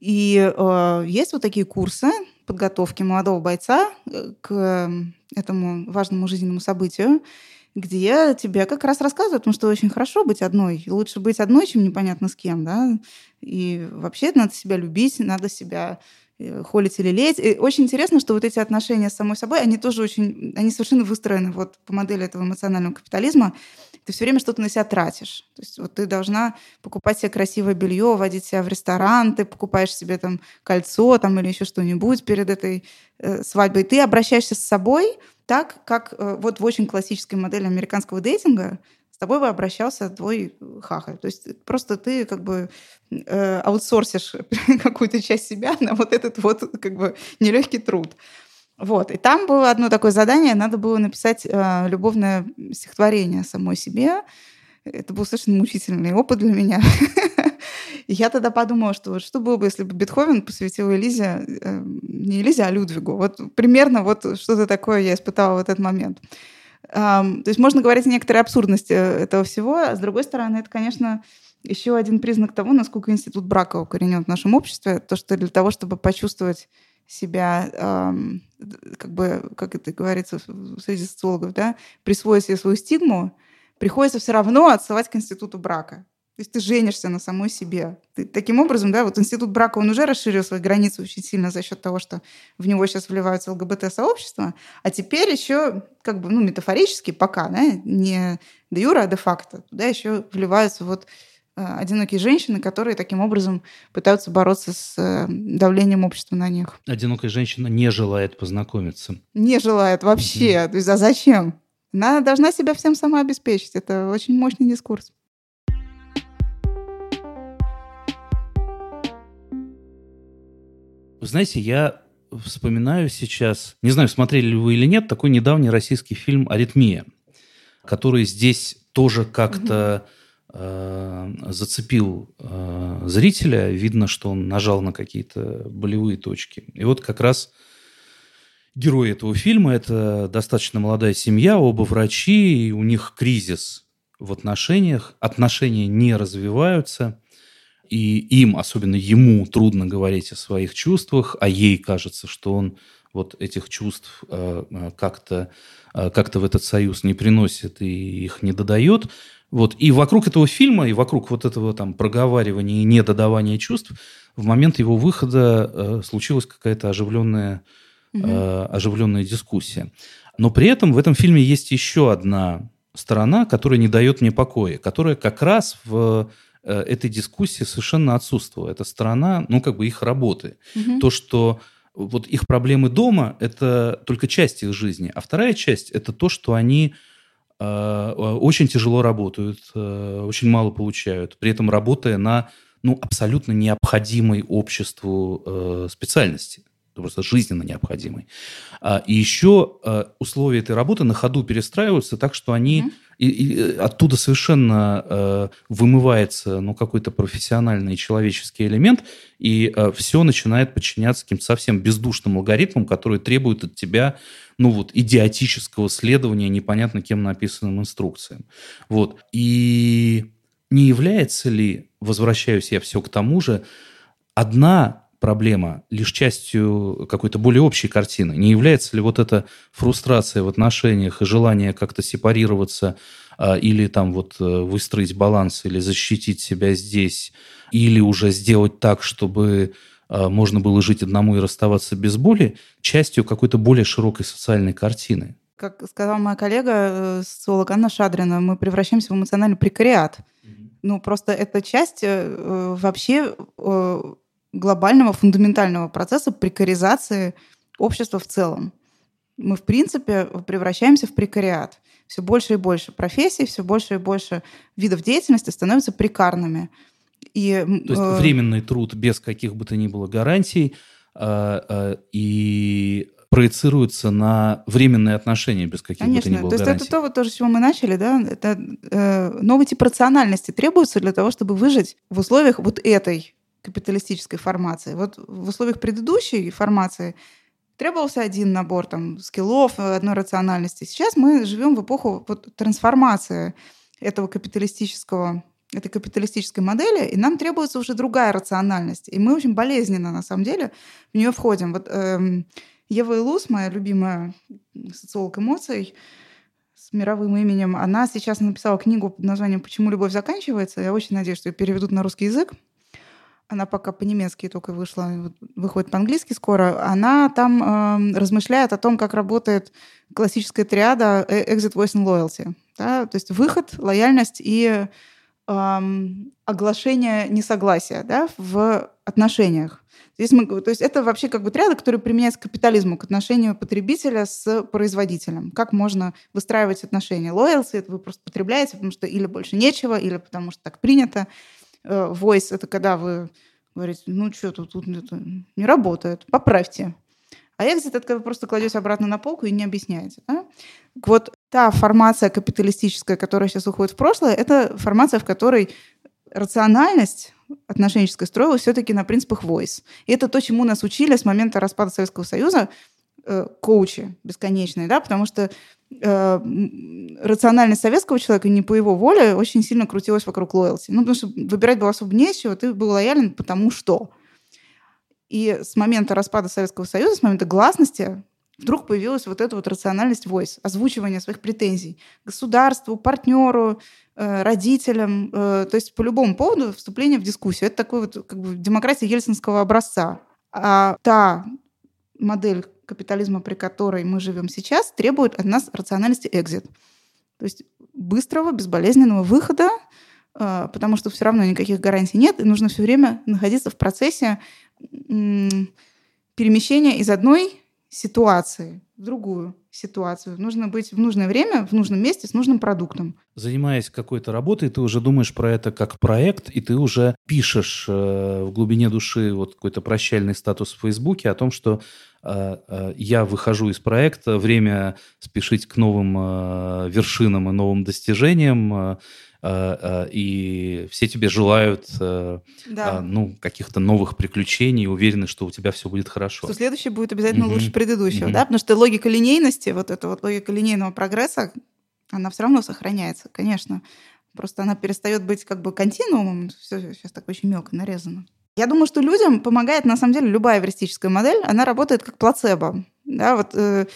И э, есть вот такие курсы подготовки молодого бойца э, к этому важному жизненному событию, где тебе как раз рассказывают, потому что очень хорошо быть одной. Лучше быть одной, чем непонятно с кем, да. И вообще надо себя любить, надо себя холить или леть. И очень интересно, что вот эти отношения с самой собой, они тоже очень, они совершенно выстроены вот по модели этого эмоционального капитализма. Ты все время что-то на себя тратишь. То есть вот ты должна покупать себе красивое белье, водить себя в ресторан, ты покупаешь себе там кольцо там или еще что-нибудь перед этой э, свадьбой. Ты обращаешься с собой так, как э, вот в очень классической модели американского дейтинга с тобой бы обращался твой хахаль. То есть просто ты как бы э, аутсорсишь какую-то часть себя на вот этот вот как бы нелегкий труд. Вот. И там было одно такое задание, надо было написать э, любовное стихотворение самой себе. Это был совершенно мучительный опыт для меня. И я тогда подумала, что вот что было бы, если бы Бетховен посвятил Элизе, э, не Элизе, а Людвигу. Вот примерно вот что-то такое я испытала в этот момент. То есть можно говорить о некоторой абсурдности э, этого всего, а с другой стороны, это, конечно, еще один признак того, насколько институт брака укоренен в нашем обществе, то, что для того, чтобы почувствовать себя, как бы, как это говорится среди социологов, да, присвоить себе свою стигму, приходится все равно отсылать к институту брака. То есть ты женишься на самой себе. Ты, таким образом, да, вот институт брака, он уже расширил свои границы очень сильно за счет того, что в него сейчас вливаются ЛГБТ-сообщества, а теперь еще, как бы, ну, метафорически пока, да, не де юра, а де факто, туда еще вливаются вот э, одинокие женщины, которые таким образом пытаются бороться с э, давлением общества на них. Одинокая женщина не желает познакомиться. Не желает вообще. Mm-hmm. То есть, а зачем? Она должна себя всем сама обеспечить. Это очень мощный дискурс. Знаете, я вспоминаю сейчас, не знаю, смотрели ли вы или нет, такой недавний российский фильм «Аритмия», который здесь тоже как-то э, зацепил э, зрителя, видно, что он нажал на какие-то болевые точки. И вот как раз герои этого фильма – это достаточно молодая семья, оба врачи, и у них кризис в отношениях, отношения не развиваются, и им, особенно ему, трудно говорить о своих чувствах, а ей кажется, что он вот этих чувств э, э, как-то э, как в этот союз не приносит и их не додает. Вот. И вокруг этого фильма, и вокруг вот этого там проговаривания и недодавания чувств в момент его выхода случилась какая-то оживленная, э, оживленная дискуссия. Но при этом в этом фильме есть еще одна сторона, которая не дает мне покоя, которая как раз в этой дискуссии совершенно отсутствовала. Это сторона, ну, как бы их работы. Угу. То, что вот их проблемы дома – это только часть их жизни, а вторая часть – это то, что они э, очень тяжело работают, э, очень мало получают, при этом работая на ну, абсолютно необходимой обществу э, специальности просто жизненно необходимой. А, и еще а, условия этой работы на ходу перестраиваются так, что они mm-hmm. и, и э, оттуда совершенно э, вымывается ну, какой-то профессиональный человеческий элемент, и все начинает подчиняться каким-то совсем бездушным алгоритмам, которые требуют от тебя ну вот идиотического следования непонятно кем написанным инструкциям. Вот. И не является ли, возвращаюсь я все к тому же, одна проблема лишь частью какой-то более общей картины? Не является ли вот эта фрустрация в отношениях и желание как-то сепарироваться а, или там вот э, выстроить баланс или защитить себя здесь, или уже сделать так, чтобы а, можно было жить одному и расставаться без боли, частью какой-то более широкой социальной картины? Как сказала моя коллега, э, социолог Анна Шадрина, мы превращаемся в эмоциональный прекариат. Ну, просто эта часть э, вообще глобального фундаментального процесса прекаризации общества в целом. Мы, в принципе, превращаемся в прекариат. Все больше и больше профессий, все больше и больше видов деятельности становятся прекарными. И, То есть э, временный труд без каких бы то ни было гарантий э, э, и проецируется на временные отношения без каких Конечно. бы то ни было то гарантий. есть это то, вот, то, с чего мы начали, да? Это э, новый тип рациональности требуется для того, чтобы выжить в условиях вот этой капиталистической формации. Вот в условиях предыдущей формации требовался один набор там, скиллов, одной рациональности. Сейчас мы живем в эпоху вот, трансформации этого капиталистического этой капиталистической модели, и нам требуется уже другая рациональность. И мы очень болезненно, на самом деле, в нее входим. Вот эм, Ева Илус, моя любимая социолог эмоций, с мировым именем, она сейчас написала книгу под названием «Почему любовь заканчивается». Я очень надеюсь, что ее переведут на русский язык она пока по-немецки только вышла, выходит по-английски скоро, она там э, размышляет о том, как работает классическая триада э, exit, voice and loyalty. Да? То есть выход, лояльность и э, оглашение несогласия да, в отношениях. Здесь мы, то есть это вообще как бы триада, которая применяется к капитализму, к отношению потребителя с производителем. Как можно выстраивать отношения? Loyalty — это вы просто потребляете, потому что или больше нечего, или потому что так принято. Э, voice — это когда вы говорите, ну что тут, это не работает, поправьте. А exit — это когда вы просто кладете обратно на полку и не объясняете. Да? Вот та формация капиталистическая, которая сейчас уходит в прошлое, это формация, в которой рациональность отношенческая строилась все-таки на принципах voice. И это то, чему нас учили с момента распада Советского Союза э, коучи бесконечные, да, потому что э, рациональность советского человека не по его воле очень сильно крутилась вокруг лоялти. Ну, потому что выбирать было особо нечего, ты был лоялен потому что. И с момента распада Советского Союза, с момента гласности, вдруг появилась вот эта вот рациональность voice, озвучивание своих претензий государству, партнеру, э, родителям, э, то есть по любому поводу вступление в дискуссию. Это такой вот как бы демократия ельцинского образца. А та модель капитализма, при которой мы живем сейчас, требует от нас рациональности экзит. То есть быстрого, безболезненного выхода, э, потому что все равно никаких гарантий нет, и нужно все время находиться в процессе перемещения из одной ситуации в другую ситуацию. Нужно быть в нужное время, в нужном месте, с нужным продуктом. Занимаясь какой-то работой, ты уже думаешь про это как проект, и ты уже пишешь э, в глубине души вот какой-то прощальный статус в Фейсбуке о том, что я выхожу из проекта, время спешить к новым вершинам и новым достижениям, и все тебе желают да. ну, каких-то новых приключений, уверены, что у тебя все будет хорошо. Что следующий будет обязательно mm-hmm. лучше предыдущего, mm-hmm. да, потому что логика линейности, вот эта вот логика линейного прогресса, она все равно сохраняется, конечно. Просто она перестает быть как бы континуумом, все сейчас так очень мелко нарезано. Я думаю, что людям помогает, на самом деле, любая эвристическая модель, она работает как плацебо. Да, вот, э,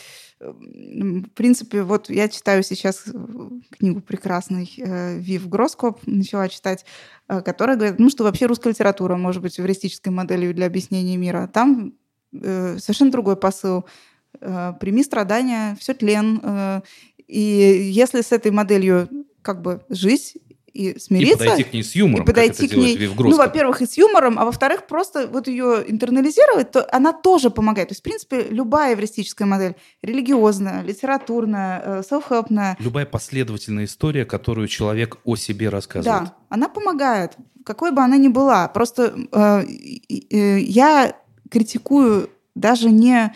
в принципе, вот я читаю сейчас книгу прекрасной э, Вив Гроскоп, начала читать, э, которая говорит, ну, что вообще русская литература может быть эвристической моделью для объяснения мира. Там э, совершенно другой посыл. Э, прими страдания, все тлен. Э, и если с этой моделью как бы жить и смириться. И подойти к ней с юмором, и подойти к ней, Ну, во-первых, и с юмором, а во-вторых, просто вот ее интернализировать, то она тоже помогает. То есть, в принципе, любая эвристическая модель, религиозная, литературная, э, селф-хелпная. Любая последовательная история, которую человек о себе рассказывает. Да, она помогает, какой бы она ни была. Просто э, э, я критикую даже не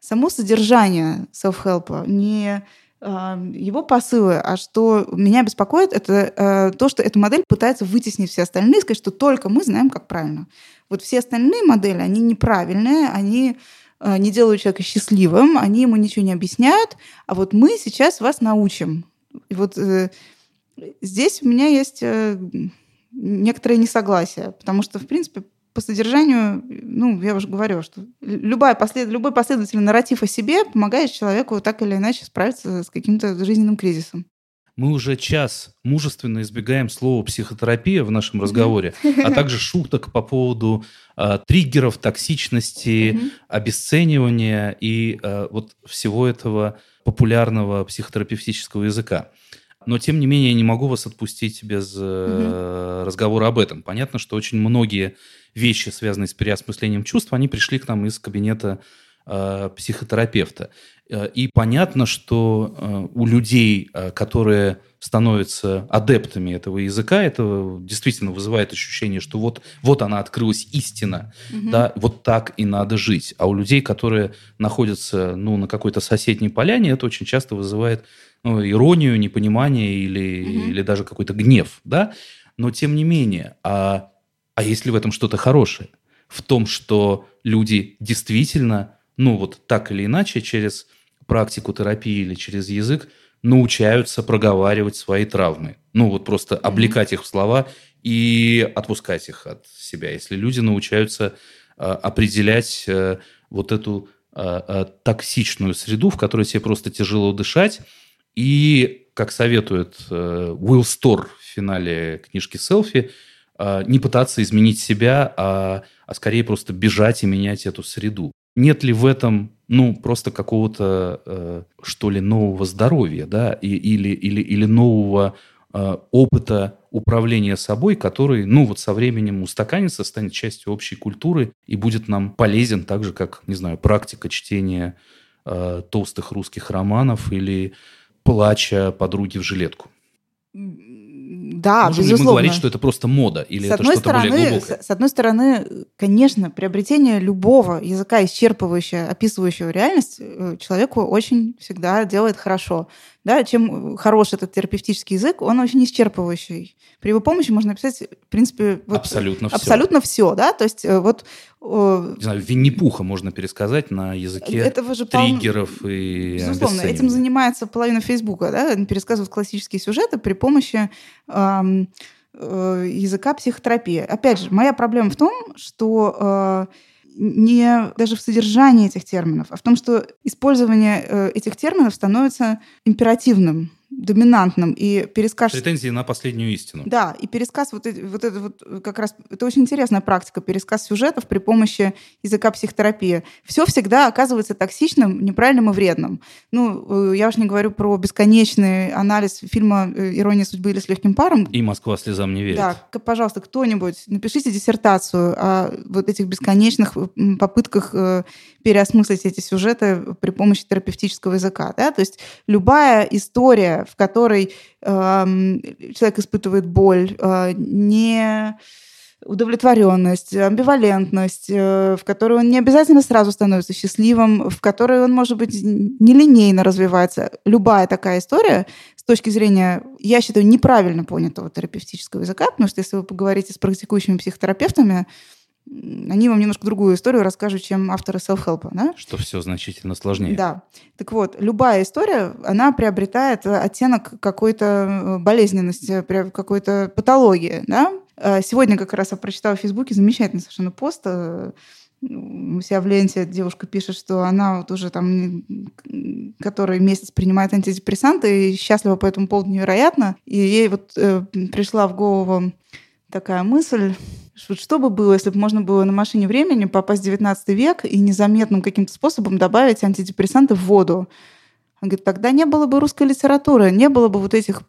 само содержание селф-хелпа, не его посылы, а что меня беспокоит, это э, то, что эта модель пытается вытеснить все остальные, сказать, что только мы знаем, как правильно. Вот все остальные модели, они неправильные, они э, не делают человека счастливым, они ему ничего не объясняют, а вот мы сейчас вас научим. И вот э, здесь у меня есть некоторое несогласие, потому что, в принципе, по содержанию, ну, я уже говорю, что любая послед... любой последовательный нарратив о себе помогает человеку так или иначе справиться с каким-то жизненным кризисом. Мы уже час мужественно избегаем слова психотерапия в нашем разговоре, а также шуток по поводу э, триггеров, токсичности, обесценивания и э, вот всего этого популярного психотерапевтического языка. Но, тем не менее, я не могу вас отпустить без э, разговора об этом. Понятно, что очень многие вещи, связанные с переосмыслением чувств, они пришли к нам из кабинета э, психотерапевта. Э, и понятно, что э, у людей, э, которые становятся адептами этого языка, это действительно вызывает ощущение, что вот, вот она открылась истина, угу. да, вот так и надо жить. А у людей, которые находятся ну, на какой-то соседней поляне, это очень часто вызывает ну, иронию, непонимание или, угу. или даже какой-то гнев, да. Но тем не менее, а а есть ли в этом что-то хорошее? В том, что люди действительно, ну вот так или иначе, через практику терапии или через язык научаются проговаривать свои травмы. Ну вот просто облекать их в слова и отпускать их от себя. Если люди научаются э, определять э, вот эту э, э, токсичную среду, в которой тебе просто тяжело дышать, и, как советует э, Уилл Стор в финале книжки «Селфи», не пытаться изменить себя, а, а скорее просто бежать и менять эту среду. Нет ли в этом, ну, просто какого-то, э, что ли, нового здоровья, да, и, или, или, или нового э, опыта управления собой, который, ну, вот со временем устаканится, станет частью общей культуры и будет нам полезен так же, как, не знаю, практика чтения э, толстых русских романов или плача подруги в жилетку. Да, Можем безусловно. ли мы говорить, что это просто мода или с это что-то стороны, более глубокое? С, с одной стороны, конечно, приобретение любого языка, исчерпывающего, описывающего реальность, э, человеку очень всегда делает хорошо. Да, чем хорош этот терапевтический язык, он очень исчерпывающий. При его помощи можно написать, в принципе, вот абсолютно все. Абсолютно все, да, то есть э, вот... Не знаю, Винни-Пуха можно пересказать на языке этого же триггеров пол... и Безусловно, этим занимается половина Фейсбука, да, пересказывают классические сюжеты при помощи эм, э, языка психотерапии. Опять же, моя проблема в том, что э, не даже в содержании этих терминов, а в том, что использование э, этих терминов становится императивным доминантным и пересказ... Претензии на последнюю истину. Да, и пересказ вот, вот это вот как раз... Это очень интересная практика, пересказ сюжетов при помощи языка психотерапии. Все всегда оказывается токсичным, неправильным и вредным. Ну, э, я уж не говорю про бесконечный анализ фильма э, «Ирония судьбы» или «С легким паром». И «Москва слезам не верит». Да, пожалуйста, кто-нибудь, напишите диссертацию о вот этих бесконечных попытках э, переосмыслить эти сюжеты при помощи терапевтического языка. Да? То есть любая история, в которой э, человек испытывает боль, э, не удовлетворенность, амбивалентность, э, в которой он не обязательно сразу становится счастливым, в которой он, может быть, нелинейно развивается. Любая такая история с точки зрения, я считаю, неправильно понятого терапевтического языка, потому что если вы поговорите с практикующими психотерапевтами, они вам немножко другую историю расскажут, чем авторы self-help. Да? Что все значительно сложнее. Да. Так вот, любая история, она приобретает оттенок какой-то э, болезненности, какой-то патологии. Да? А сегодня как раз я прочитала в Фейсбуке замечательный совершенно пост. Э, у себя в ленте девушка пишет, что она вот уже там который месяц принимает антидепрессанты и счастлива по этому поводу невероятно. И ей вот э, пришла в голову такая мысль, что, что бы было, если бы можно было на машине времени попасть в 19 век и незаметным каким-то способом добавить антидепрессанты в воду? Он говорит, тогда не было бы русской литературы, не было бы вот этих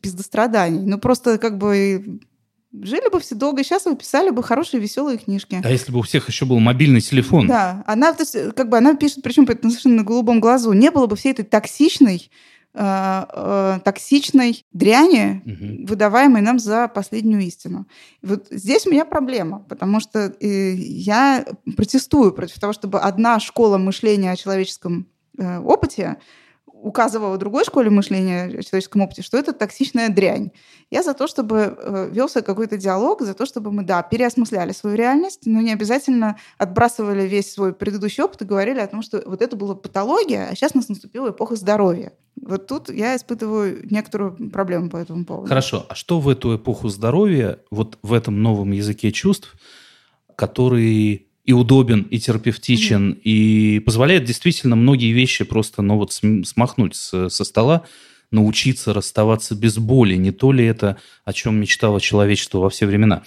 пиздостраданий. Ну, просто как бы жили бы все долго и счастливо, писали бы хорошие, веселые книжки. А если бы у всех еще был мобильный телефон? Да, она, то есть, как бы она пишет, причем совершенно на голубом глазу, не было бы всей этой токсичной токсичной дряни, угу. выдаваемой нам за последнюю истину. вот здесь у меня проблема, потому что э, я протестую против того, чтобы одна школа мышления о человеческом э, опыте указывала другой школе мышления о человеческом опыте, что это токсичная дрянь. Я за то, чтобы э, велся какой-то диалог, за то, чтобы мы, да, переосмысляли свою реальность, но не обязательно отбрасывали весь свой предыдущий опыт и говорили о том, что вот это была патология, а сейчас у нас наступила эпоха здоровья. Вот тут я испытываю некоторую проблему по этому поводу. Хорошо. А что в эту эпоху здоровья, вот в этом новом языке чувств, который и удобен, и терапевтичен, mm-hmm. и позволяет действительно многие вещи просто ну, вот смахнуть с, со стола, научиться расставаться без боли. Не то ли это, о чем мечтало человечество во все времена?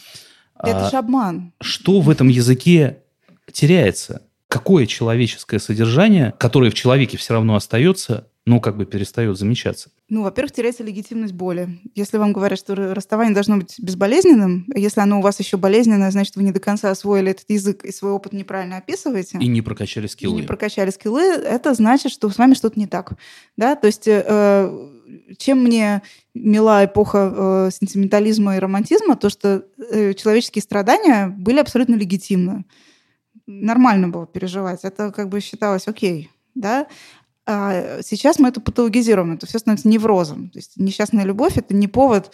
Это а, же обман. Что в этом языке теряется? Какое человеческое содержание, которое в человеке все равно остается, ну, как бы перестает замечаться? Ну, во-первых, теряется легитимность боли. Если вам говорят, что расставание должно быть безболезненным, если оно у вас еще болезненное, значит, вы не до конца освоили этот язык и свой опыт неправильно описываете. И не прокачали скиллы. И не прокачали скиллы, это значит, что с вами что-то не так. Да? То есть э, чем мне мила эпоха э, сентиментализма и романтизма, то, что э, человеческие страдания были абсолютно легитимны. Нормально было переживать. Это как бы считалось окей. Да? А сейчас мы это патологизируем, это все становится неврозом. То есть несчастная любовь — это не повод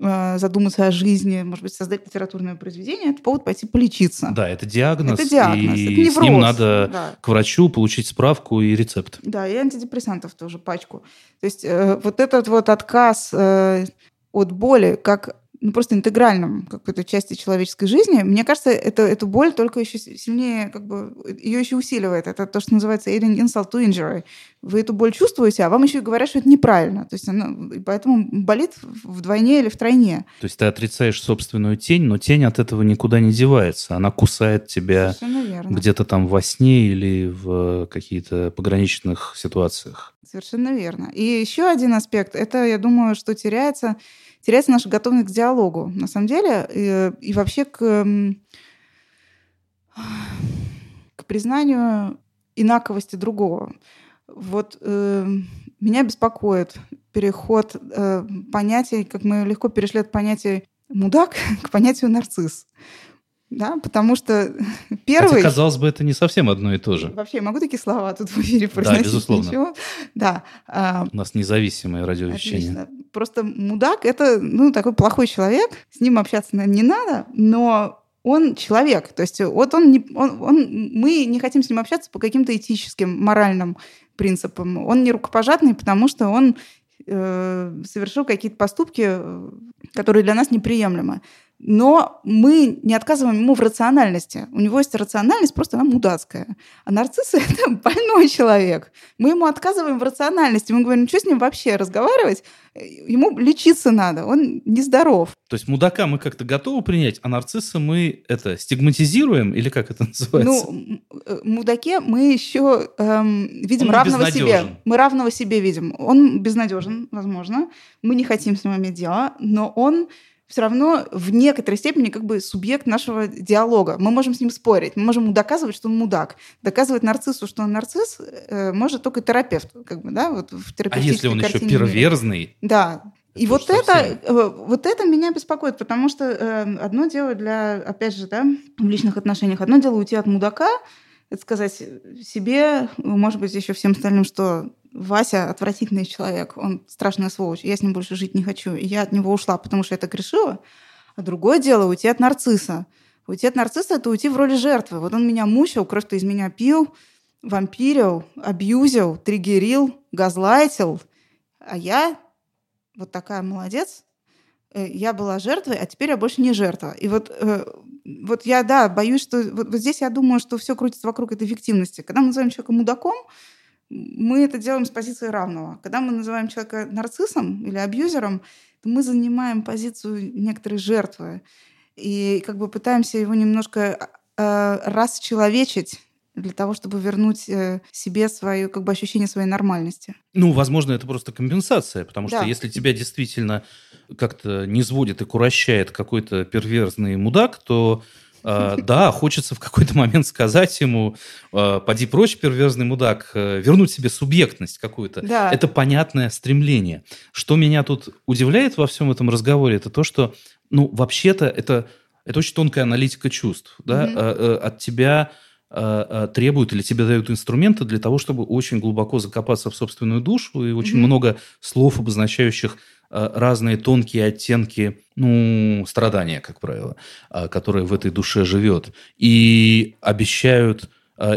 э, задуматься о жизни, может быть, создать литературное произведение, это повод пойти полечиться. Да, это диагноз. Это диагноз, и это невроз. с ним надо да. к врачу получить справку и рецепт. Да, и антидепрессантов тоже пачку. То есть э, вот этот вот отказ э, от боли как ну, просто интегральном какой-то части человеческой жизни, мне кажется, это, эту боль только еще сильнее, как бы, ее еще усиливает. Это то, что называется adding insult to injury. Вы эту боль чувствуете, а вам еще и говорят, что это неправильно. То есть она, поэтому болит вдвойне или втройне. То есть ты отрицаешь собственную тень, но тень от этого никуда не девается. Она кусает тебя где-то там во сне или в каких-то пограничных ситуациях. Совершенно верно. И еще один аспект, это, я думаю, что теряется теряется наша готовность к диалогу, на самом деле, и, и вообще к, к признанию инаковости другого. Вот э, меня беспокоит переход э, понятий, как мы легко перешли от понятия мудак к понятию нарцисс. Да, потому что первый... Хотя, казалось бы, это не совсем одно и то же. Вообще, я могу такие слова тут в эфире произносить? Да, безусловно. Ничего? Да. А, У нас независимое радиовещание. Отлично. Просто мудак — это ну, такой плохой человек, с ним общаться, наверное, не надо, но он человек. То есть вот он, не, он, он, мы не хотим с ним общаться по каким-то этическим, моральным принципам. Он не рукопожатный, потому что он э, совершил какие-то поступки, э, которые для нас неприемлемы но мы не отказываем ему в рациональности. У него есть рациональность, просто она мудацкая. А нарцисс — это больной человек. Мы ему отказываем в рациональности. Мы говорим, что с ним вообще разговаривать? Ему лечиться надо, он нездоров. То есть мудака мы как-то готовы принять, а нарцисса мы это стигматизируем или как это называется? Ну, э, мудаке мы еще эм, видим он равного себе. Мы равного себе видим. Он безнадежен, возможно. Мы не хотим с ним иметь дело, но он все равно в некоторой степени как бы субъект нашего диалога. Мы можем с ним спорить, мы можем ему доказывать, что он мудак. Доказывать нарциссу, что он нарцисс, э, может только терапевт. Как бы, да, вот в а если он еще перверзный? Да. И вот это, э, вот это меня беспокоит, потому что э, одно дело для, опять же, да, в личных отношениях, одно дело уйти от мудака, это сказать себе, может быть, еще всем остальным, что Вася отвратительный человек, он страшная сволочь, я с ним больше жить не хочу. И я от него ушла, потому что это грешила. А другое дело уйти от нарцисса. Уйти от нарцисса – это уйти в роли жертвы. Вот он меня мучил, кровь-то из меня пил, вампирил, абьюзил, триггерил, газлайтил. А я вот такая молодец, э, я была жертвой, а теперь я больше не жертва. И вот, э, вот я, да, боюсь, что вот, вот здесь я думаю, что все крутится вокруг этой эффективности. Когда мы называем человека мудаком, мы это делаем с позиции равного. Когда мы называем человека нарциссом или абьюзером, то мы занимаем позицию некоторой жертвы. И как бы пытаемся его немножко э, расчеловечить для того, чтобы вернуть э, себе свое как бы ощущение своей нормальности. Ну, возможно, это просто компенсация, потому что да. если тебя действительно как-то не сводит и курощает какой-то перверзный мудак, то да, хочется в какой-то момент сказать ему, э, поди прочь, перверзный мудак, вернуть себе субъектность какую-то. Да. Это понятное стремление. Что меня тут удивляет во всем этом разговоре, это то, что, ну, вообще-то это, это очень тонкая аналитика чувств. Да? Mm-hmm. От тебя Э, э, требуют или тебе дают инструменты для того, чтобы очень глубоко закопаться в собственную душу и очень mm-hmm. много слов, обозначающих э, разные тонкие оттенки, ну, страдания, как правило, которые в этой душе живет. И обещают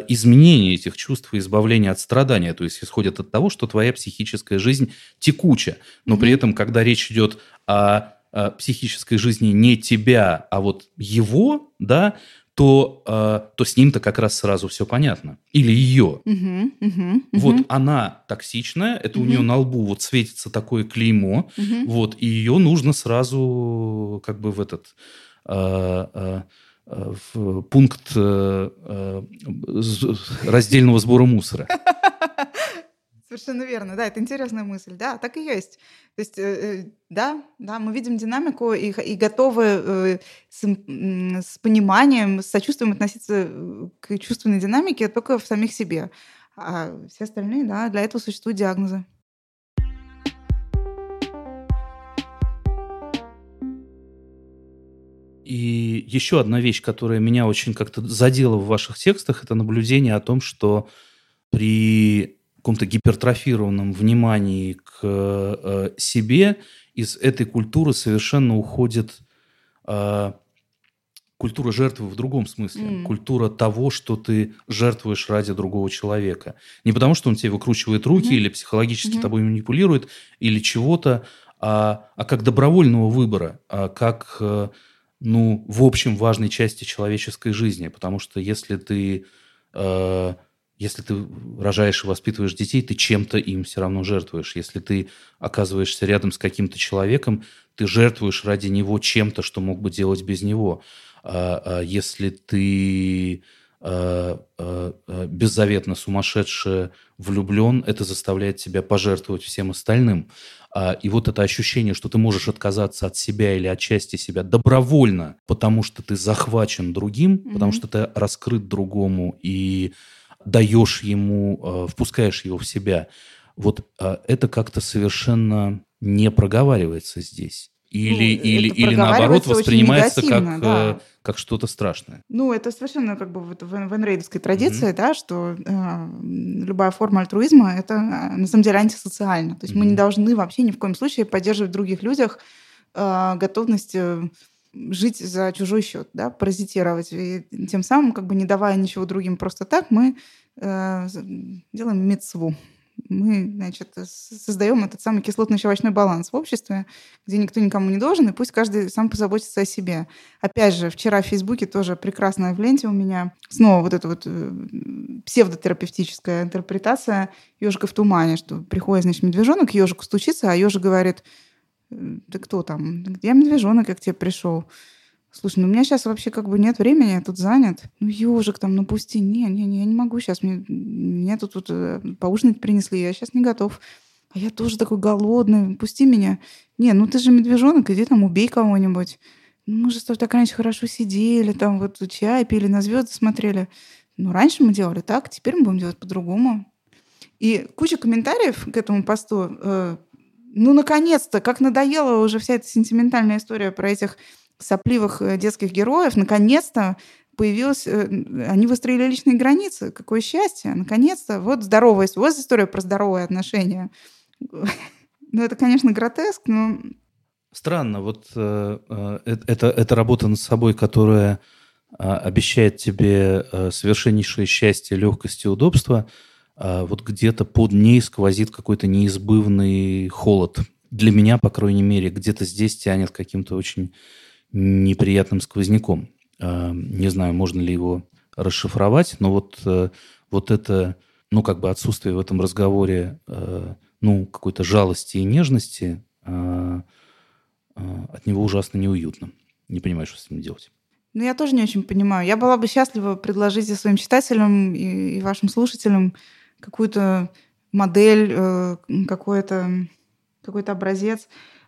изменение этих чувств и избавление от страдания, то есть исходят от того, что твоя психическая жизнь текуча, но mm-hmm. при этом, когда речь идет о психической жизни не тебя, а вот его, да, то, э, то с ним-то как раз сразу все понятно. Или ее. Угу, угу, вот угу. она токсичная, это угу. у нее на лбу вот светится такое клеймо, угу. вот, и ее нужно сразу как бы в этот... Э, э, в пункт э, э, раздельного сбора мусора. Совершенно верно, да, это интересная мысль, да, так и есть. То есть, э, э да, да, мы видим динамику и, и готовы э, с, с пониманием, с сочувствием относиться э, к чувственной динамике только в самих себе. А все остальные, да, для этого существуют диагнозы. И еще одна вещь, которая меня очень как-то задела в ваших текстах, это наблюдение о том, что при каком-то гипертрофированном внимании к э, себе из этой культуры совершенно уходит э, культура жертвы в другом смысле. Mm. Культура того, что ты жертвуешь ради другого человека. Не потому, что он тебе выкручивает руки mm-hmm. или психологически mm-hmm. тобой манипулирует, или чего-то, а, а как добровольного выбора, а как, э, ну, в общем, важной части человеческой жизни. Потому что если ты... Э, если ты рожаешь и воспитываешь детей, ты чем-то им все равно жертвуешь. Если ты оказываешься рядом с каким-то человеком, ты жертвуешь ради него чем-то, что мог бы делать без него. А, а если ты а, беззаветно сумасшедше влюблен, это заставляет тебя пожертвовать всем остальным. И вот это ощущение, что ты можешь отказаться от себя или от части себя добровольно, потому что ты захвачен другим, mm-hmm. потому что ты раскрыт другому и даешь ему, э, впускаешь его в себя, вот э, это как-то совершенно не проговаривается здесь. Или, ну, или, или наоборот воспринимается как, да. Э, как что-то страшное. Ну, это совершенно как бы вот в, в энрейдовской традиции, mm-hmm. да, что э, любая форма альтруизма – это на самом деле антисоциально. То есть mm-hmm. мы не должны вообще ни в коем случае поддерживать в других людях э, готовность жить за чужой счет, да, паразитировать. И тем самым, как бы не давая ничего другим просто так, мы э, делаем мецву. Мы, значит, создаем этот самый кислотно-щелочной баланс в обществе, где никто никому не должен, и пусть каждый сам позаботится о себе. Опять же, вчера в Фейсбуке тоже прекрасная в ленте у меня снова вот эта вот э, псевдотерапевтическая интерпретация ежика в тумане, что приходит, значит, медвежонок к ежику стучится, а ежик говорит – ты кто там? Где медвежонок, как тебе пришел? Слушай, ну у меня сейчас вообще как бы нет времени, я тут занят. Ну, ежик там, ну пусти. Не, не, не, я не могу сейчас. Мне, мне тут, тут э, поужинать принесли, я сейчас не готов. А я тоже такой голодный, пусти меня. Не, ну ты же медвежонок, иди там убей кого-нибудь. Ну, мы же с тобой так раньше хорошо сидели, там вот чай пили, на звезды смотрели. Ну, раньше мы делали так, теперь мы будем делать по-другому. И куча комментариев к этому посту э, ну, наконец-то, как надоела уже вся эта сентиментальная история про этих сопливых э, детских героев, наконец-то появилась, э, они выстроили личные границы. Какое счастье! Наконец-то! Вот здоровая, вот история про здоровые отношения. Ну, это, конечно, гротеск, но... Странно, вот э, это, это работа над собой, которая э, обещает тебе совершеннейшее счастье, легкость и удобство, вот где-то под ней сквозит какой-то неизбывный холод. Для меня, по крайней мере, где-то здесь тянет каким-то очень неприятным сквозняком. Э, не знаю, можно ли его расшифровать, но вот, э, вот это, ну, как бы отсутствие в этом разговоре, э, ну, какой-то жалости и нежности, от него ужасно неуютно. Не понимаю, что с этим делать. Ну, я тоже не очень понимаю. Я была бы счастлива предложить своим читателям и, и вашим слушателям какую-то модель, какой-то какой-то образец,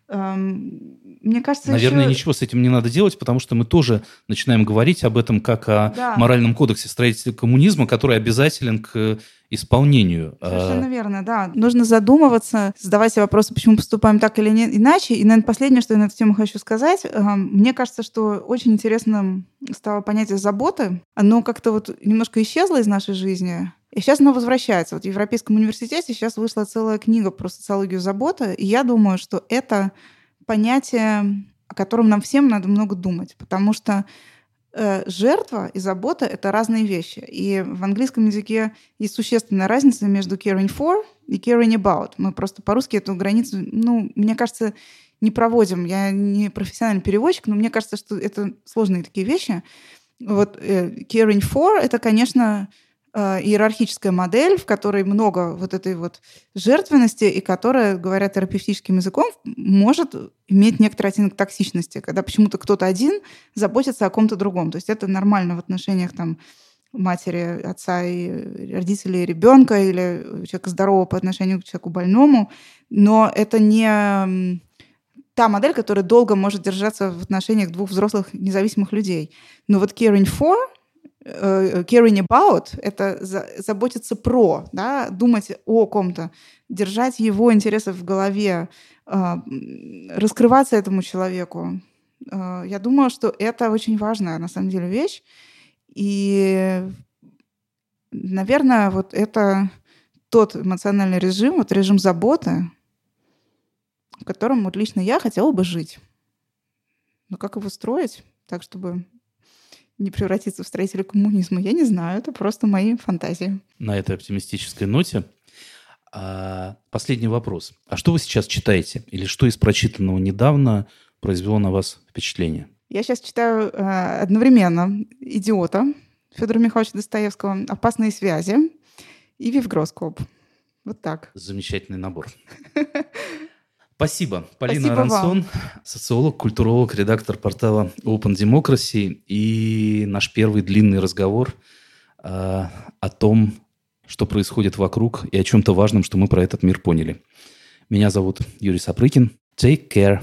Эм, мне кажется, Наверное, еще... ничего с этим не надо делать, потому что мы тоже начинаем говорить об этом как о да. моральном кодексе строителя коммунизма, который обязателен к исполнению. Совершенно а... верно, да. Нужно задумываться, задавать себе вопросы, почему поступаем так или не, иначе. И, наверное, последнее, что я на эту тему хочу сказать. Эм, мне кажется, что очень интересно стало понятие заботы. Оно как-то вот немножко исчезло из нашей жизни. И сейчас оно возвращается. Вот в Европейском университете сейчас вышла целая книга про социологию заботы, и я думаю, что это понятие, о котором нам всем надо много думать, потому что э, жертва и забота — это разные вещи. И в английском языке есть существенная разница между caring for и caring about. Мы просто по-русски эту границу, ну, мне кажется, не проводим. Я не профессиональный переводчик, но мне кажется, что это сложные такие вещи. Вот э, caring for — это, конечно, иерархическая модель, в которой много вот этой вот жертвенности и которая, говоря терапевтическим языком, может иметь некоторый оттенок токсичности, когда почему-то кто-то один заботится о ком-то другом. То есть это нормально в отношениях там матери, отца и родителей ребенка или человека здорового по отношению к человеку больному, но это не та модель, которая долго может держаться в отношениях двух взрослых независимых людей. Но вот caring for Э, caring about — это заботиться про, да, думать о ком-то, держать его интересы в голове, а, раскрываться этому человеку. А, я думаю, что это очень важная, на самом деле, вещь. И, наверное, вот это тот эмоциональный режим, вот режим заботы, в котором вот лично я хотела бы жить. Но как его строить так, чтобы не превратиться в строителя коммунизма, я не знаю, это просто мои фантазии. На этой оптимистической ноте а, последний вопрос. А что вы сейчас читаете? Или что из прочитанного недавно произвело на вас впечатление? Я сейчас читаю э, одновременно «Идиота» Федора Михайловича Достоевского, «Опасные связи» и «Вивгроскоп». Вот так. Замечательный набор. Спасибо. Полина Спасибо Арансон, вам. социолог, культуролог, редактор портала Open Democracy. И наш первый длинный разговор э, о том, что происходит вокруг, и о чем-то важном, что мы про этот мир поняли. Меня зовут Юрий Сапрыкин. Take care.